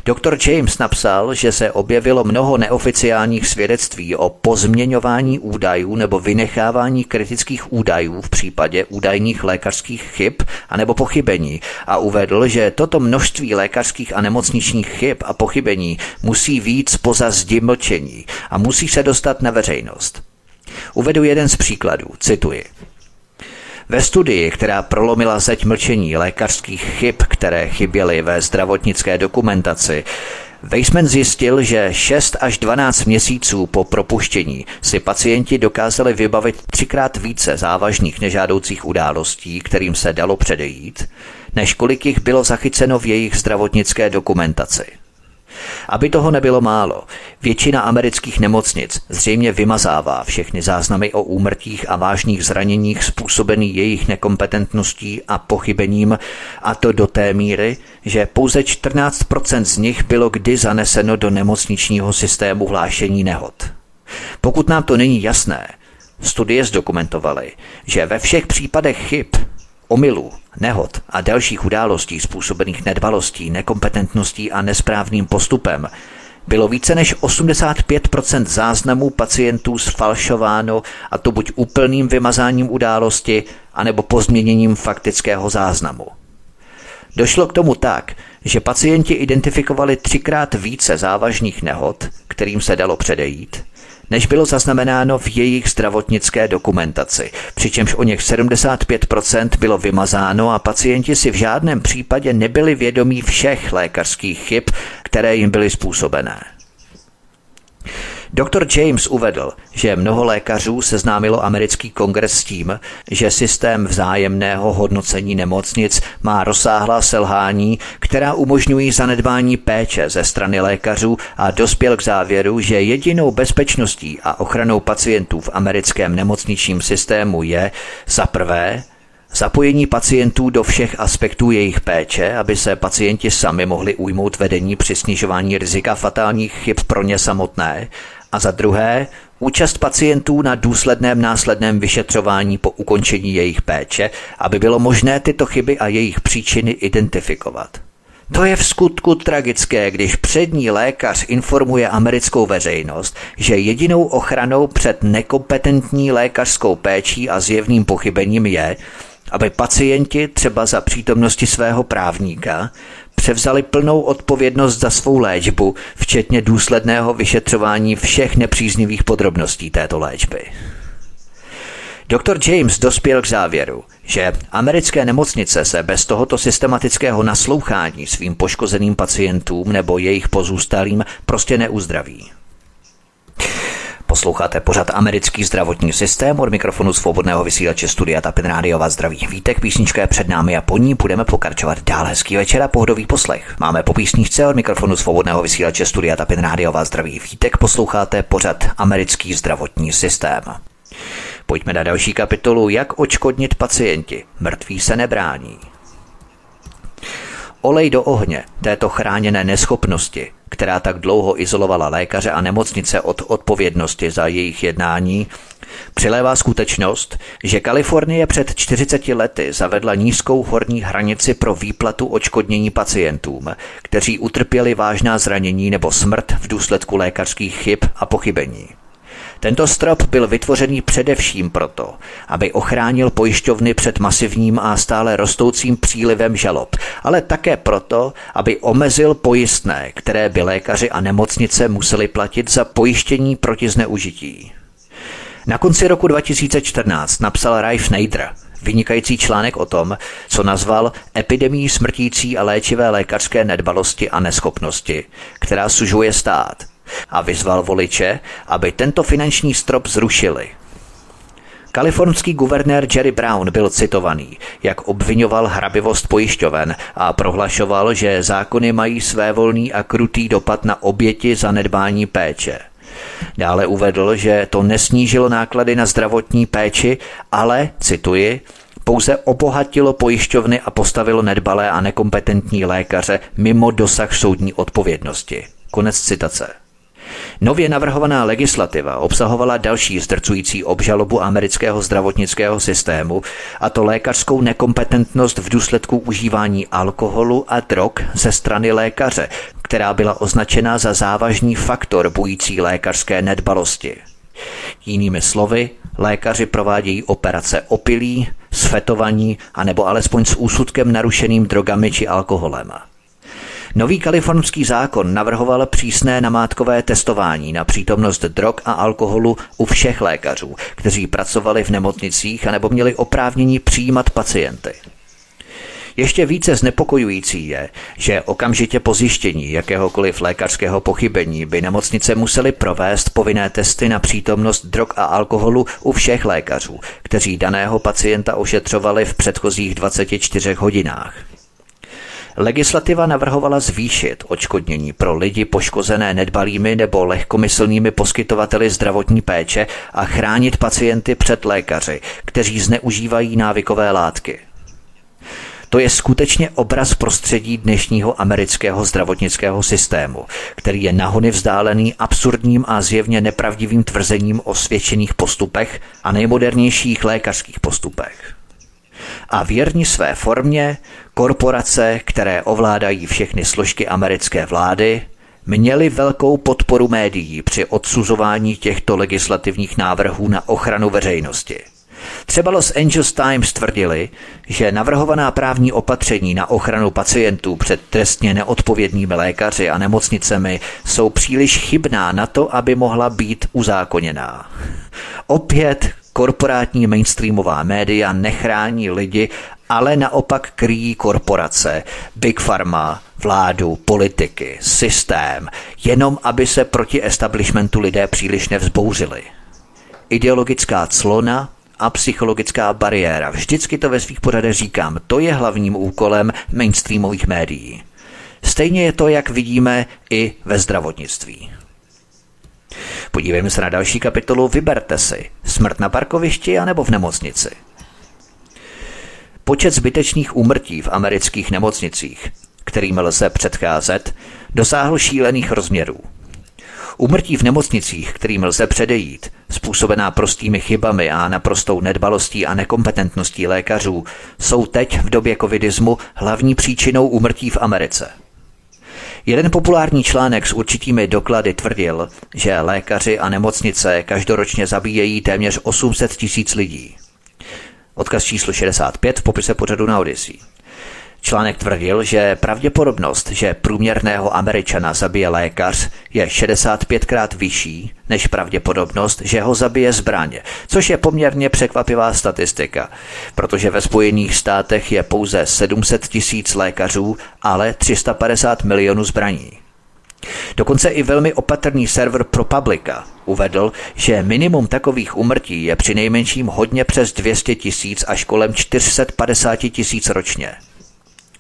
Dr. James napsal, že se objevilo mnoho neoficiálních svědectví o pozměňování údajů nebo vynechávání kritických údajů v případě údajných lékařských chyb anebo pochybení a uvedl, že toto množství lékařských a nemocničních chyb a pochybení musí víc poza zdi mlčení a musí se dostat na veřejnost. Uvedu jeden z příkladů, cituji. Ve studii, která prolomila zeď mlčení lékařských chyb, které chyběly ve zdravotnické dokumentaci, Weissman zjistil, že 6 až 12 měsíců po propuštění si pacienti dokázali vybavit třikrát více závažných nežádoucích událostí, kterým se dalo předejít, než kolik jich bylo zachyceno v jejich zdravotnické dokumentaci. Aby toho nebylo málo, většina amerických nemocnic zřejmě vymazává všechny záznamy o úmrtích a vážných zraněních způsobených jejich nekompetentností a pochybením, a to do té míry, že pouze 14% z nich bylo kdy zaneseno do nemocničního systému hlášení nehod. Pokud nám to není jasné, studie zdokumentovaly, že ve všech případech chyb omylů, nehod a dalších událostí způsobených nedbalostí, nekompetentností a nesprávným postupem bylo více než 85% záznamů pacientů sfalšováno a to buď úplným vymazáním události, anebo pozměněním faktického záznamu. Došlo k tomu tak, že pacienti identifikovali třikrát více závažných nehod, kterým se dalo předejít, než bylo zaznamenáno v jejich zdravotnické dokumentaci, přičemž o něch 75% bylo vymazáno a pacienti si v žádném případě nebyli vědomí všech lékařských chyb, které jim byly způsobené. Dr. James uvedl, že mnoho lékařů seznámilo americký kongres s tím, že systém vzájemného hodnocení nemocnic má rozsáhlá selhání, která umožňují zanedbání péče ze strany lékařů a dospěl k závěru, že jedinou bezpečností a ochranou pacientů v americkém nemocničním systému je za prvé Zapojení pacientů do všech aspektů jejich péče, aby se pacienti sami mohli ujmout vedení při snižování rizika fatálních chyb pro ně samotné a za druhé účast pacientů na důsledném následném vyšetřování po ukončení jejich péče, aby bylo možné tyto chyby a jejich příčiny identifikovat. To je v skutku tragické, když přední lékař informuje americkou veřejnost, že jedinou ochranou před nekompetentní lékařskou péčí a zjevným pochybením je, aby pacienti třeba za přítomnosti svého právníka převzali plnou odpovědnost za svou léčbu, včetně důsledného vyšetřování všech nepříznivých podrobností této léčby. Dr. James dospěl k závěru, že americké nemocnice se bez tohoto systematického naslouchání svým poškozeným pacientům nebo jejich pozůstalým prostě neuzdraví. Posloucháte pořad americký zdravotní systém od mikrofonu svobodného vysílače Studia Tapin Radio vás zdraví. Vítek písnička je před námi a po ní budeme pokračovat dál. Hezký večer a pohodový poslech. Máme po písničce od mikrofonu svobodného vysílače Studia Tapin Radio vás zdraví. Vítek posloucháte pořad americký zdravotní systém. Pojďme na další kapitolu Jak očkodnit pacienti. Mrtví se nebrání. Olej do ohně této chráněné neschopnosti, která tak dlouho izolovala lékaře a nemocnice od odpovědnosti za jejich jednání, přilévá skutečnost, že Kalifornie před 40 lety zavedla nízkou horní hranici pro výplatu očkodnění pacientům, kteří utrpěli vážná zranění nebo smrt v důsledku lékařských chyb a pochybení. Tento strop byl vytvořený především proto, aby ochránil pojišťovny před masivním a stále rostoucím přílivem žalob, ale také proto, aby omezil pojistné, které by lékaři a nemocnice museli platit za pojištění proti zneužití. Na konci roku 2014 napsal Ray Schneider, vynikající článek o tom, co nazval epidemii smrtící a léčivé lékařské nedbalosti a neschopnosti, která sužuje stát – a vyzval voliče, aby tento finanční strop zrušili. Kalifornský guvernér Jerry Brown byl citovaný, jak obvinoval hrabivost pojišťoven a prohlašoval, že zákony mají své volný a krutý dopad na oběti zanedbání péče. Dále uvedl, že to nesnížilo náklady na zdravotní péči, ale, cituji, pouze obohatilo pojišťovny a postavilo nedbalé a nekompetentní lékaře mimo dosah soudní odpovědnosti. Konec citace. Nově navrhovaná legislativa obsahovala další zdrcující obžalobu amerického zdravotnického systému, a to lékařskou nekompetentnost v důsledku užívání alkoholu a drog ze strany lékaře, která byla označena za závažný faktor bující lékařské nedbalosti. Jinými slovy, lékaři provádějí operace opilí, sfetovaní a nebo alespoň s úsudkem narušeným drogami či alkoholem. Nový kalifornský zákon navrhoval přísné namátkové testování na přítomnost drog a alkoholu u všech lékařů, kteří pracovali v nemocnicích a nebo měli oprávnění přijímat pacienty. Ještě více znepokojující je, že okamžitě po zjištění jakéhokoliv lékařského pochybení by nemocnice museli provést povinné testy na přítomnost drog a alkoholu u všech lékařů, kteří daného pacienta ošetřovali v předchozích 24 hodinách. Legislativa navrhovala zvýšit odškodnění pro lidi poškozené nedbalými nebo lehkomyslnými poskytovateli zdravotní péče a chránit pacienty před lékaři, kteří zneužívají návykové látky. To je skutečně obraz prostředí dnešního amerického zdravotnického systému, který je nahony vzdálený absurdním a zjevně nepravdivým tvrzením o svědčených postupech a nejmodernějších lékařských postupech a věrni své formě, korporace, které ovládají všechny složky americké vlády, měli velkou podporu médií při odsuzování těchto legislativních návrhů na ochranu veřejnosti. Třeba Los Angeles Times tvrdili, že navrhovaná právní opatření na ochranu pacientů před trestně neodpovědnými lékaři a nemocnicemi jsou příliš chybná na to, aby mohla být uzákoněná. Opět korporátní mainstreamová média nechrání lidi, ale naopak kryjí korporace, big pharma, vládu, politiky, systém, jenom aby se proti establishmentu lidé příliš nevzbouřili. Ideologická clona a psychologická bariéra. Vždycky to ve svých pořadech říkám. To je hlavním úkolem mainstreamových médií. Stejně je to, jak vidíme, i ve zdravotnictví. Podívejme se na další kapitolu Vyberte si. Smrt na parkovišti anebo v nemocnici. Počet zbytečných úmrtí v amerických nemocnicích, kterým lze předcházet, dosáhl šílených rozměrů. Umrtí v nemocnicích, kterým lze předejít, způsobená prostými chybami a naprostou nedbalostí a nekompetentností lékařů, jsou teď v době covidismu hlavní příčinou úmrtí v Americe. Jeden populární článek s určitými doklady tvrdil, že lékaři a nemocnice každoročně zabíjejí téměř 800 tisíc lidí. Odkaz číslo 65 v popise pořadu na Odyssey. Článek tvrdil, že pravděpodobnost, že průměrného Američana zabije lékař, je 65krát vyšší než pravděpodobnost, že ho zabije zbraně, což je poměrně překvapivá statistika, protože ve Spojených státech je pouze 700 tisíc lékařů, ale 350 milionů zbraní. Dokonce i velmi opatrný server ProPublica uvedl, že minimum takových umrtí je při nejmenším hodně přes 200 tisíc až kolem 450 tisíc ročně.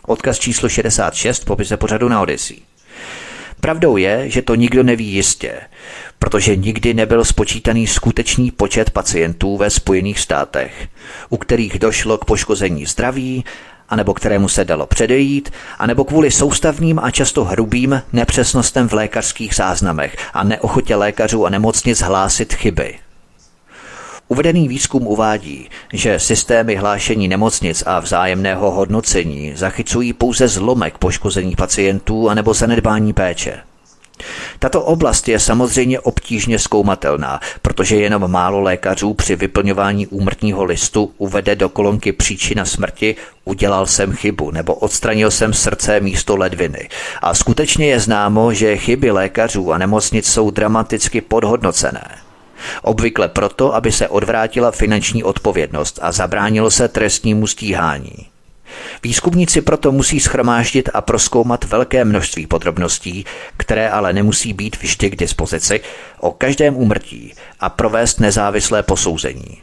Odkaz číslo 66 popise pořadu na Odyssey. Pravdou je, že to nikdo neví jistě, protože nikdy nebyl spočítaný skutečný počet pacientů ve Spojených státech, u kterých došlo k poškození zdraví, anebo kterému se dalo předejít, anebo kvůli soustavným a často hrubým nepřesnostem v lékařských záznamech a neochotě lékařů a nemocnic hlásit chyby. Uvedený výzkum uvádí, že systémy hlášení nemocnic a vzájemného hodnocení zachycují pouze zlomek poškození pacientů anebo zanedbání péče. Tato oblast je samozřejmě obtížně zkoumatelná, protože jenom málo lékařů při vyplňování úmrtního listu uvede do kolonky příčina smrti udělal jsem chybu nebo odstranil jsem srdce místo ledviny. A skutečně je známo, že chyby lékařů a nemocnic jsou dramaticky podhodnocené. Obvykle proto, aby se odvrátila finanční odpovědnost a zabránilo se trestnímu stíhání. Výzkumníci proto musí schromáždit a proskoumat velké množství podrobností, které ale nemusí být vždy k dispozici, o každém úmrtí a provést nezávislé posouzení.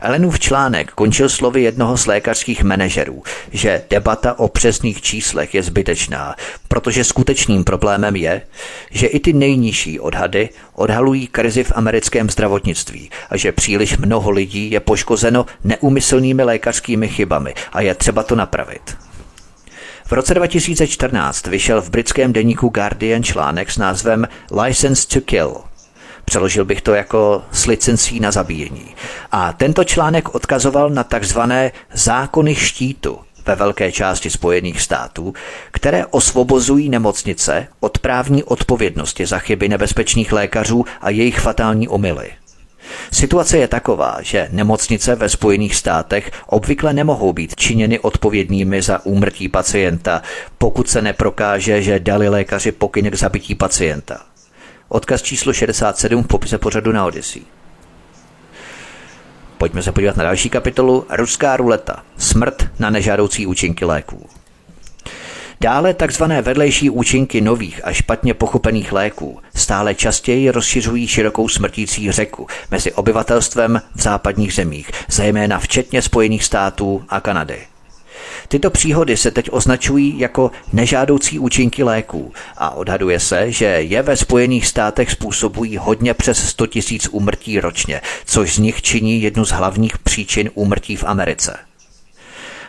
Elenův článek končil slovy jednoho z lékařských manažerů, že debata o přesných číslech je zbytečná, protože skutečným problémem je, že i ty nejnižší odhady odhalují krizi v americkém zdravotnictví a že příliš mnoho lidí je poškozeno neumyslnými lékařskými chybami a je třeba to napravit. V roce 2014 vyšel v britském deníku Guardian článek s názvem License to Kill – Přeložil bych to jako s licencí na zabíjení. A tento článek odkazoval na takzvané zákony štítu ve velké části Spojených států, které osvobozují nemocnice od právní odpovědnosti za chyby nebezpečných lékařů a jejich fatální omily. Situace je taková, že nemocnice ve Spojených státech obvykle nemohou být činěny odpovědnými za úmrtí pacienta, pokud se neprokáže, že dali lékaři pokyn k zabití pacienta. Odkaz číslo 67 v popise pořadu na Odyssey. Pojďme se podívat na další kapitolu Ruská ruleta. Smrt na nežádoucí účinky léků. Dále takzvané vedlejší účinky nových a špatně pochopených léků stále častěji rozšiřují širokou smrtící řeku mezi obyvatelstvem v západních zemích, zejména včetně Spojených států a Kanady. Tyto příhody se teď označují jako nežádoucí účinky léků a odhaduje se, že je ve Spojených státech způsobují hodně přes 100 tisíc úmrtí ročně, což z nich činí jednu z hlavních příčin úmrtí v Americe.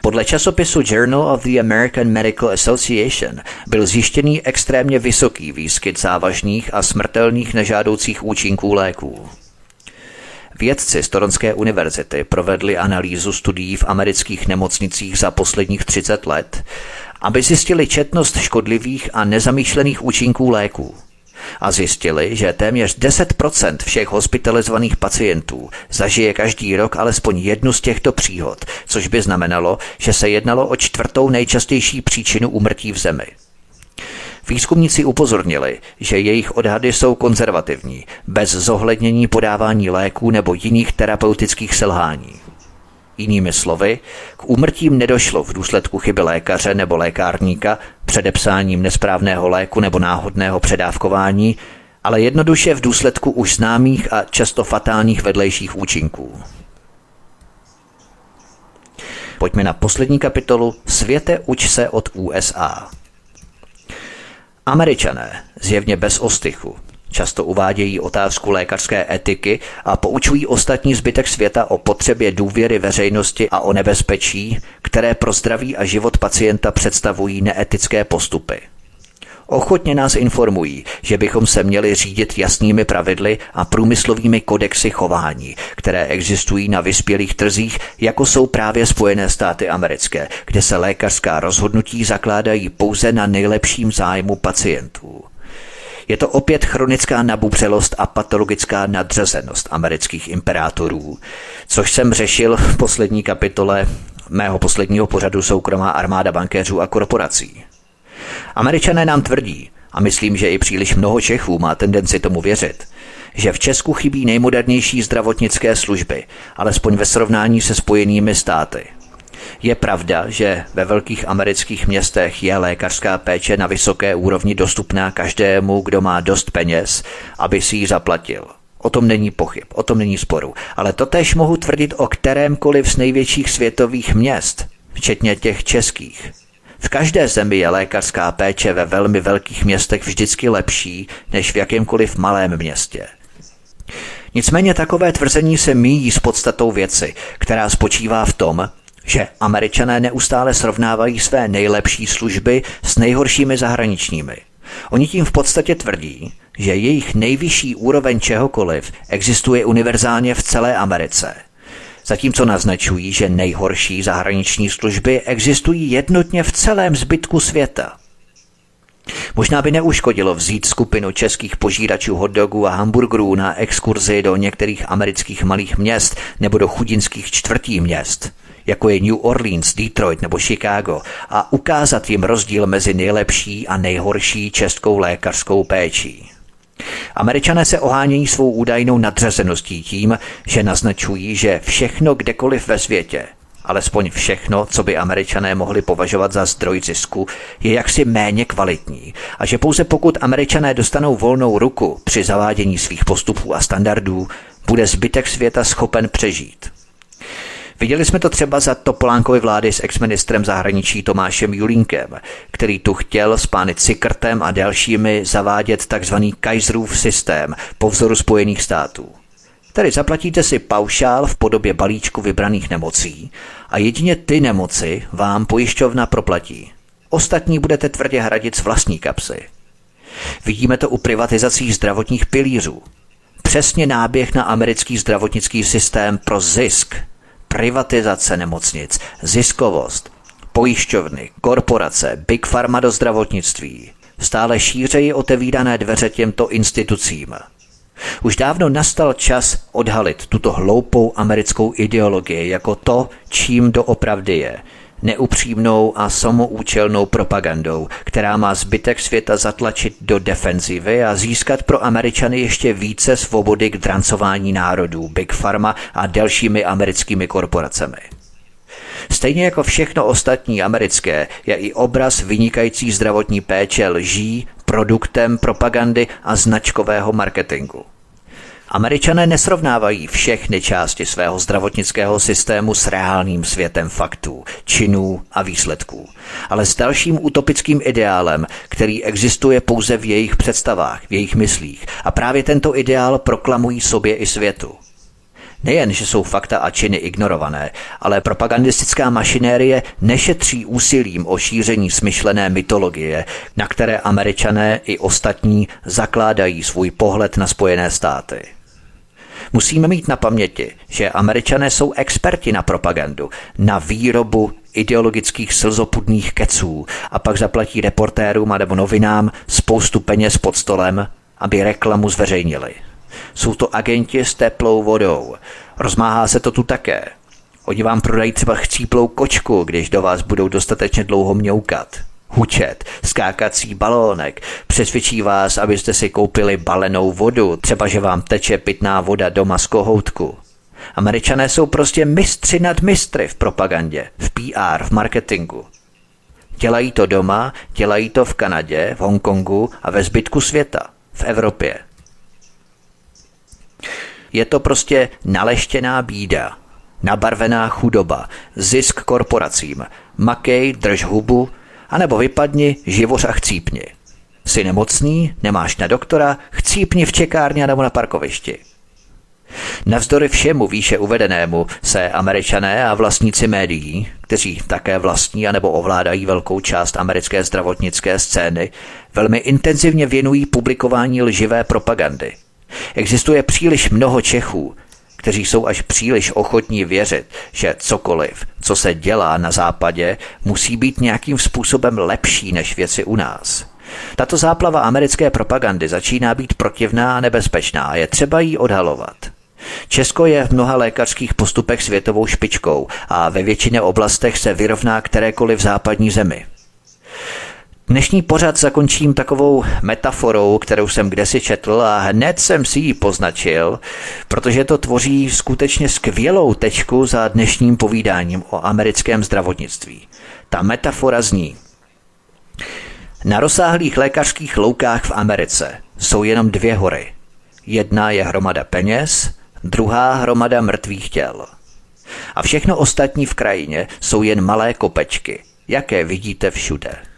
Podle časopisu Journal of the American Medical Association byl zjištěný extrémně vysoký výskyt závažných a smrtelných nežádoucích účinků léků. Vědci z Toronské univerzity provedli analýzu studií v amerických nemocnicích za posledních 30 let, aby zjistili četnost škodlivých a nezamýšlených účinků léků. A zjistili, že téměř 10% všech hospitalizovaných pacientů zažije každý rok alespoň jednu z těchto příhod, což by znamenalo, že se jednalo o čtvrtou nejčastější příčinu úmrtí v zemi. Výzkumníci upozornili, že jejich odhady jsou konzervativní, bez zohlednění podávání léků nebo jiných terapeutických selhání. Jinými slovy, k úmrtím nedošlo v důsledku chyby lékaře nebo lékárníka, předepsáním nesprávného léku nebo náhodného předávkování, ale jednoduše v důsledku už známých a často fatálních vedlejších účinků. Pojďme na poslední kapitolu Světe uč se od USA. Američané, zjevně bez ostychu, často uvádějí otázku lékařské etiky a poučují ostatní zbytek světa o potřebě důvěry veřejnosti a o nebezpečí, které pro zdraví a život pacienta představují neetické postupy. Ochotně nás informují, že bychom se měli řídit jasnými pravidly a průmyslovými kodexy chování, které existují na vyspělých trzích, jako jsou právě Spojené státy americké, kde se lékařská rozhodnutí zakládají pouze na nejlepším zájmu pacientů. Je to opět chronická nabubřelost a patologická nadřazenost amerických imperátorů, což jsem řešil v poslední kapitole mého posledního pořadu soukromá armáda bankéřů a korporací. Američané nám tvrdí, a myslím, že i příliš mnoho Čechů má tendenci tomu věřit, že v Česku chybí nejmodernější zdravotnické služby, alespoň ve srovnání se spojenými státy. Je pravda, že ve velkých amerických městech je lékařská péče na vysoké úrovni dostupná každému, kdo má dost peněz, aby si ji zaplatil. O tom není pochyb, o tom není sporu. Ale to tež mohu tvrdit o kterémkoliv z největších světových měst, včetně těch českých. V každé zemi je lékařská péče ve velmi velkých městech vždycky lepší než v jakémkoliv malém městě. Nicméně takové tvrzení se míjí s podstatou věci, která spočívá v tom, že američané neustále srovnávají své nejlepší služby s nejhoršími zahraničními. Oni tím v podstatě tvrdí, že jejich nejvyšší úroveň čehokoliv existuje univerzálně v celé Americe – zatímco naznačují, že nejhorší zahraniční služby existují jednotně v celém zbytku světa. Možná by neuškodilo vzít skupinu českých požíračů hotdogů a hamburgerů na exkurzi do některých amerických malých měst nebo do chudinských čtvrtí měst, jako je New Orleans, Detroit nebo Chicago, a ukázat jim rozdíl mezi nejlepší a nejhorší českou lékařskou péčí. Američané se ohánějí svou údajnou nadřazeností tím, že naznačují, že všechno kdekoliv ve světě, alespoň všechno, co by američané mohli považovat za zdroj zisku, je jaksi méně kvalitní a že pouze pokud američané dostanou volnou ruku při zavádění svých postupů a standardů, bude zbytek světa schopen přežít. Viděli jsme to třeba za Topolánkovy vlády s exministrem zahraničí Tomášem Julínkem, který tu chtěl s pány Cikrtem a dalšími zavádět tzv. Kaiserův systém po vzoru Spojených států. Tedy zaplatíte si paušál v podobě balíčku vybraných nemocí a jedině ty nemoci vám pojišťovna proplatí. Ostatní budete tvrdě hradit z vlastní kapsy. Vidíme to u privatizací zdravotních pilířů. Přesně náběh na americký zdravotnický systém pro zisk – privatizace nemocnic, ziskovost, pojišťovny, korporace, Big Pharma do zdravotnictví. Stále šířeji otevírané dveře těmto institucím. Už dávno nastal čas odhalit tuto hloupou americkou ideologii jako to, čím doopravdy je – neupřímnou a samoučelnou propagandou, která má zbytek světa zatlačit do defenzivy a získat pro Američany ještě více svobody k drancování národů, Big Pharma a dalšími americkými korporacemi. Stejně jako všechno ostatní americké je i obraz vynikající zdravotní péče lží, produktem propagandy a značkového marketingu. Američané nesrovnávají všechny části svého zdravotnického systému s reálným světem faktů, činů a výsledků, ale s dalším utopickým ideálem, který existuje pouze v jejich představách, v jejich myslích a právě tento ideál proklamují sobě i světu. Nejen, že jsou fakta a činy ignorované, ale propagandistická mašinérie nešetří úsilím o šíření smyšlené mytologie, na které američané i ostatní zakládají svůj pohled na Spojené státy. Musíme mít na paměti, že američané jsou experti na propagandu, na výrobu ideologických slzopudných keců a pak zaplatí reportérům a nebo novinám spoustu peněz pod stolem, aby reklamu zveřejnili. Jsou to agenti s teplou vodou. Rozmáhá se to tu také. Oni vám prodají třeba chcíplou kočku, když do vás budou dostatečně dlouho mňoukat hučet, skákací balónek, přesvědčí vás, abyste si koupili balenou vodu, třeba že vám teče pitná voda doma z kohoutku. Američané jsou prostě mistři nad mistry v propagandě, v PR, v marketingu. Dělají to doma, dělají to v Kanadě, v Hongkongu a ve zbytku světa, v Evropě. Je to prostě naleštěná bída, nabarvená chudoba, zisk korporacím, makej, drž hubu, anebo vypadni, živoř a chcípni. Jsi nemocný, nemáš na doktora, chcípni v čekárně nebo na parkovišti. Navzdory všemu výše uvedenému se američané a vlastníci médií, kteří také vlastní anebo ovládají velkou část americké zdravotnické scény, velmi intenzivně věnují publikování lživé propagandy. Existuje příliš mnoho Čechů, kteří jsou až příliš ochotní věřit, že cokoliv, co se dělá na západě, musí být nějakým způsobem lepší než věci u nás. Tato záplava americké propagandy začíná být protivná a nebezpečná a je třeba ji odhalovat. Česko je v mnoha lékařských postupech světovou špičkou a ve většině oblastech se vyrovná kterékoliv západní zemi. Dnešní pořad zakončím takovou metaforou, kterou jsem kdesi četl a hned jsem si ji poznačil, protože to tvoří skutečně skvělou tečku za dnešním povídáním o americkém zdravotnictví. Ta metafora zní. Na rozsáhlých lékařských loukách v Americe jsou jenom dvě hory. Jedna je hromada peněz, druhá hromada mrtvých těl. A všechno ostatní v krajině jsou jen malé kopečky, jaké vidíte všude.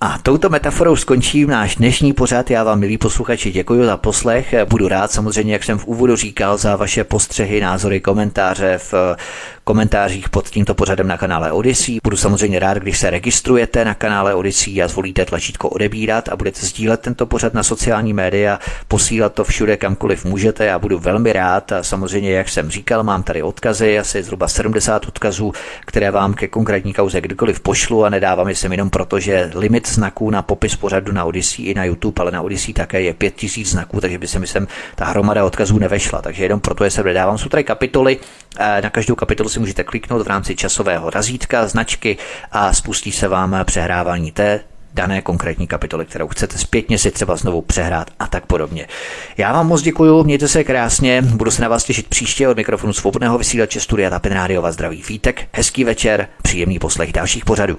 A touto metaforou skončím náš dnešní pořad. Já vám, milí posluchači, děkuji za poslech. Budu rád samozřejmě, jak jsem v úvodu říkal, za vaše postřehy, názory, komentáře v komentářích pod tímto pořadem na kanále Odyssey. Budu samozřejmě rád, když se registrujete na kanále Odyssey a zvolíte tlačítko odebírat a budete sdílet tento pořad na sociální média, posílat to všude, kamkoliv můžete. Já budu velmi rád a samozřejmě, jak jsem říkal, mám tady odkazy, asi zhruba 70 odkazů, které vám ke konkrétní kauze kdykoliv pošlu a nedávám je sem jenom proto, že limit znaků na popis pořadu na Odyssey i na YouTube, ale na Odyssey také je 5000 znaků, takže by se myslím, ta hromada odkazů nevešla. Takže jenom proto je se nedávám. Jsou tady kapitoly, eh, na každou kapitolu si můžete kliknout v rámci časového razítka, značky a spustí se vám přehrávání té dané konkrétní kapitoly, kterou chcete zpětně si třeba znovu přehrát a tak podobně. Já vám moc děkuji, mějte se krásně, budu se na vás těšit příště od mikrofonu svobodného vysílače Studia Tapin Radio vás zdraví Vítek, hezký večer, příjemný poslech dalších pořadů.